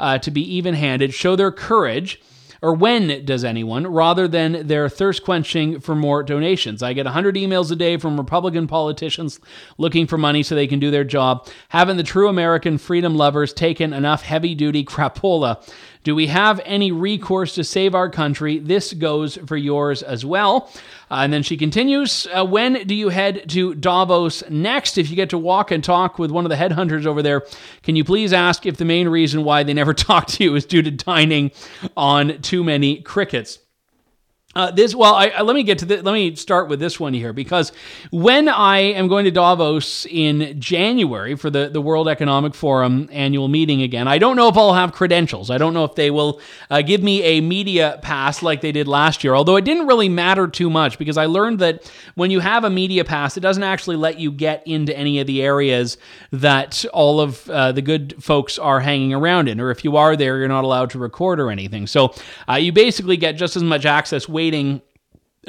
B: uh, to be even handed show their courage? Or when does anyone, rather than their thirst quenching for more donations. I get 100 emails a day from Republican politicians looking for money so they can do their job. Haven't the true American freedom lovers taken enough heavy duty crapola do we have any recourse to save our country? This goes for yours as well. Uh, and then she continues uh, When do you head to Davos next? If you get to walk and talk with one of the headhunters over there, can you please ask if the main reason why they never [LAUGHS] talk to you is due to dining on too many crickets? Uh, this well, I, I, let me get to the, let me start with this one here because when I am going to Davos in January for the, the World Economic Forum annual meeting again, I don't know if I'll have credentials. I don't know if they will uh, give me a media pass like they did last year. Although it didn't really matter too much because I learned that when you have a media pass, it doesn't actually let you get into any of the areas that all of uh, the good folks are hanging around in, or if you are there, you're not allowed to record or anything. So uh, you basically get just as much access waiting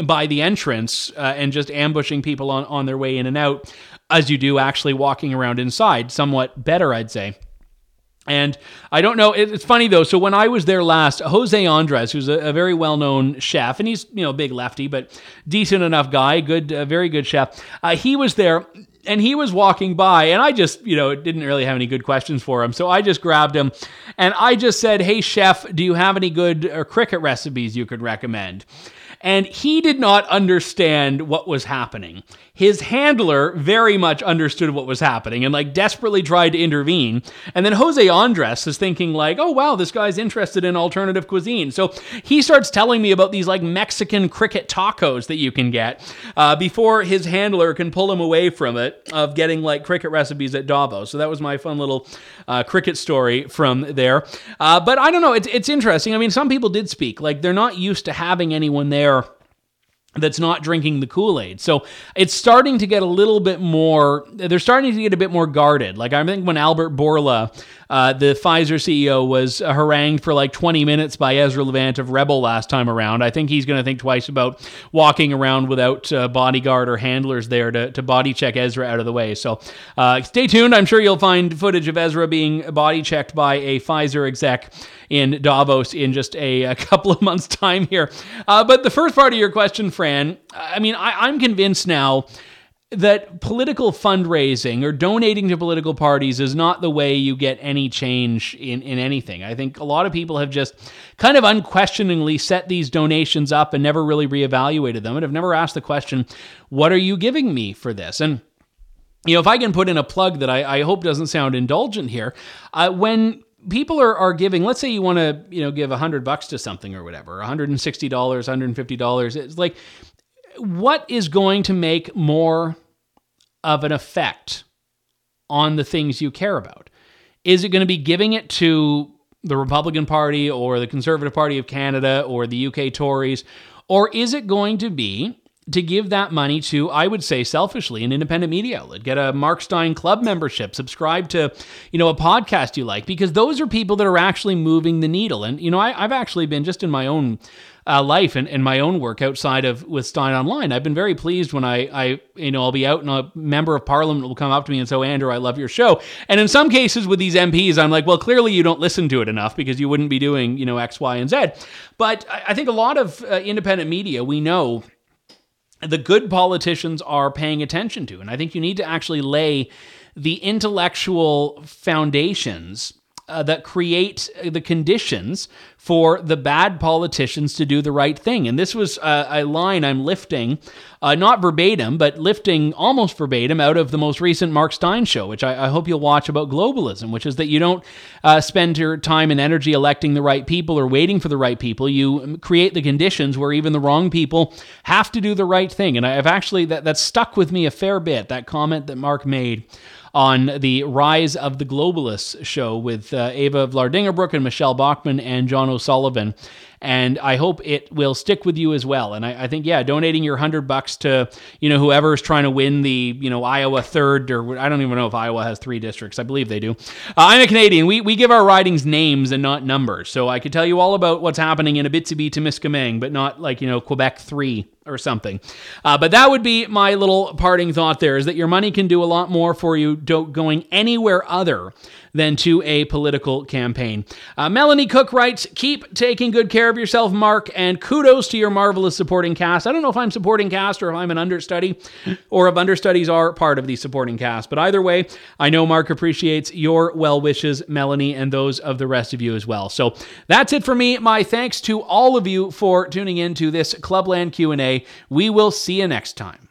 B: by the entrance uh, and just ambushing people on, on their way in and out as you do actually walking around inside. Somewhat better, I'd say. And I don't know. It's funny though. So when I was there last, Jose Andres, who's a, a very well-known chef, and he's you know big lefty, but decent enough guy, good, uh, very good chef. Uh, he was there, and he was walking by, and I just you know didn't really have any good questions for him, so I just grabbed him, and I just said, "Hey chef, do you have any good uh, cricket recipes you could recommend?" and he did not understand what was happening. His handler very much understood what was happening and like desperately tried to intervene. And then Jose Andres is thinking like, "Oh wow, this guy's interested in alternative cuisine." So he starts telling me about these like Mexican cricket tacos that you can get uh, before his handler can pull him away from it of getting like cricket recipes at Davos. So that was my fun little uh, cricket story from there. Uh, but I don't know, it's it's interesting. I mean, some people did speak like they're not used to having anyone there that's not drinking the Kool-Aid. So it's starting to get a little bit more they're starting to get a bit more guarded. Like I think when Albert Bourla uh, the Pfizer CEO was harangued for like 20 minutes by Ezra Levant of Rebel last time around. I think he's going to think twice about walking around without uh, bodyguard or handlers there to, to body check Ezra out of the way. So uh, stay tuned. I'm sure you'll find footage of Ezra being body checked by a Pfizer exec in Davos in just a, a couple of months' time here. Uh, but the first part of your question, Fran, I mean, I, I'm convinced now that political fundraising or donating to political parties is not the way you get any change in, in anything. I think a lot of people have just kind of unquestioningly set these donations up and never really reevaluated them and have never asked the question, what are you giving me for this? And you know, if I can put in a plug that I, I hope doesn't sound indulgent here, uh, when people are, are giving let's say you want to you know give a hundred bucks to something or whatever $160 $150 it's like what is going to make more of an effect on the things you care about is it going to be giving it to the republican party or the conservative party of canada or the uk tories or is it going to be to give that money to, I would say selfishly, an independent media outlet. Get a Mark Steyn Club membership, subscribe to, you know, a podcast you like, because those are people that are actually moving the needle. And, you know, I, have actually been just in my own uh, life and, and my own work outside of with Steyn Online. I've been very pleased when I, I, you know, I'll be out and a member of parliament will come up to me and say, oh, Andrew, I love your show. And in some cases with these MPs, I'm like, well, clearly you don't listen to it enough because you wouldn't be doing, you know, X, Y, and Z. But I, I think a lot of uh, independent media, we know the good politicians are paying attention to. And I think you need to actually lay the intellectual foundations uh, that create the conditions for the bad politicians to do the right thing. And this was a, a line I'm lifting, uh, not verbatim, but lifting almost verbatim out of the most recent Mark Steyn show, which I, I hope you'll watch about globalism, which is that you don't uh, spend your time and energy electing the right people or waiting for the right people. You create the conditions where even the wrong people have to do the right thing. And I've actually, that, that stuck with me a fair bit, that comment that Mark made on the Rise of the Globalists show with uh, Eva Vlaardingerbroek and Michele Bachmann and John O'Sullivan and I hope it will stick with you as well. And I, I think, yeah, donating your hundred bucks to you know whoever is trying to win the you know Iowa third or I don't even know if Iowa has three districts. I believe they do. Uh, I'm a Canadian. We we give our ridings names and not numbers, so I could tell you all about what's happening in Abitibi Témiscamingue, but not like you know Quebec three or something. Uh, but that would be my little parting thought there is that your money can do a lot more for you going anywhere other than to a political campaign. Uh, Melanie Cook writes, Keep taking good care of yourself, Mark, and kudos to your marvelous supporting cast. I don't know if I'm supporting cast or if I'm an understudy or if understudies are part of the supporting cast, but either way, I know Mark appreciates your well wishes, Melanie, and those of the rest of you as well. So that's it for me. My thanks to all of you for tuning in to this Clubland Q&A. We will see you next time.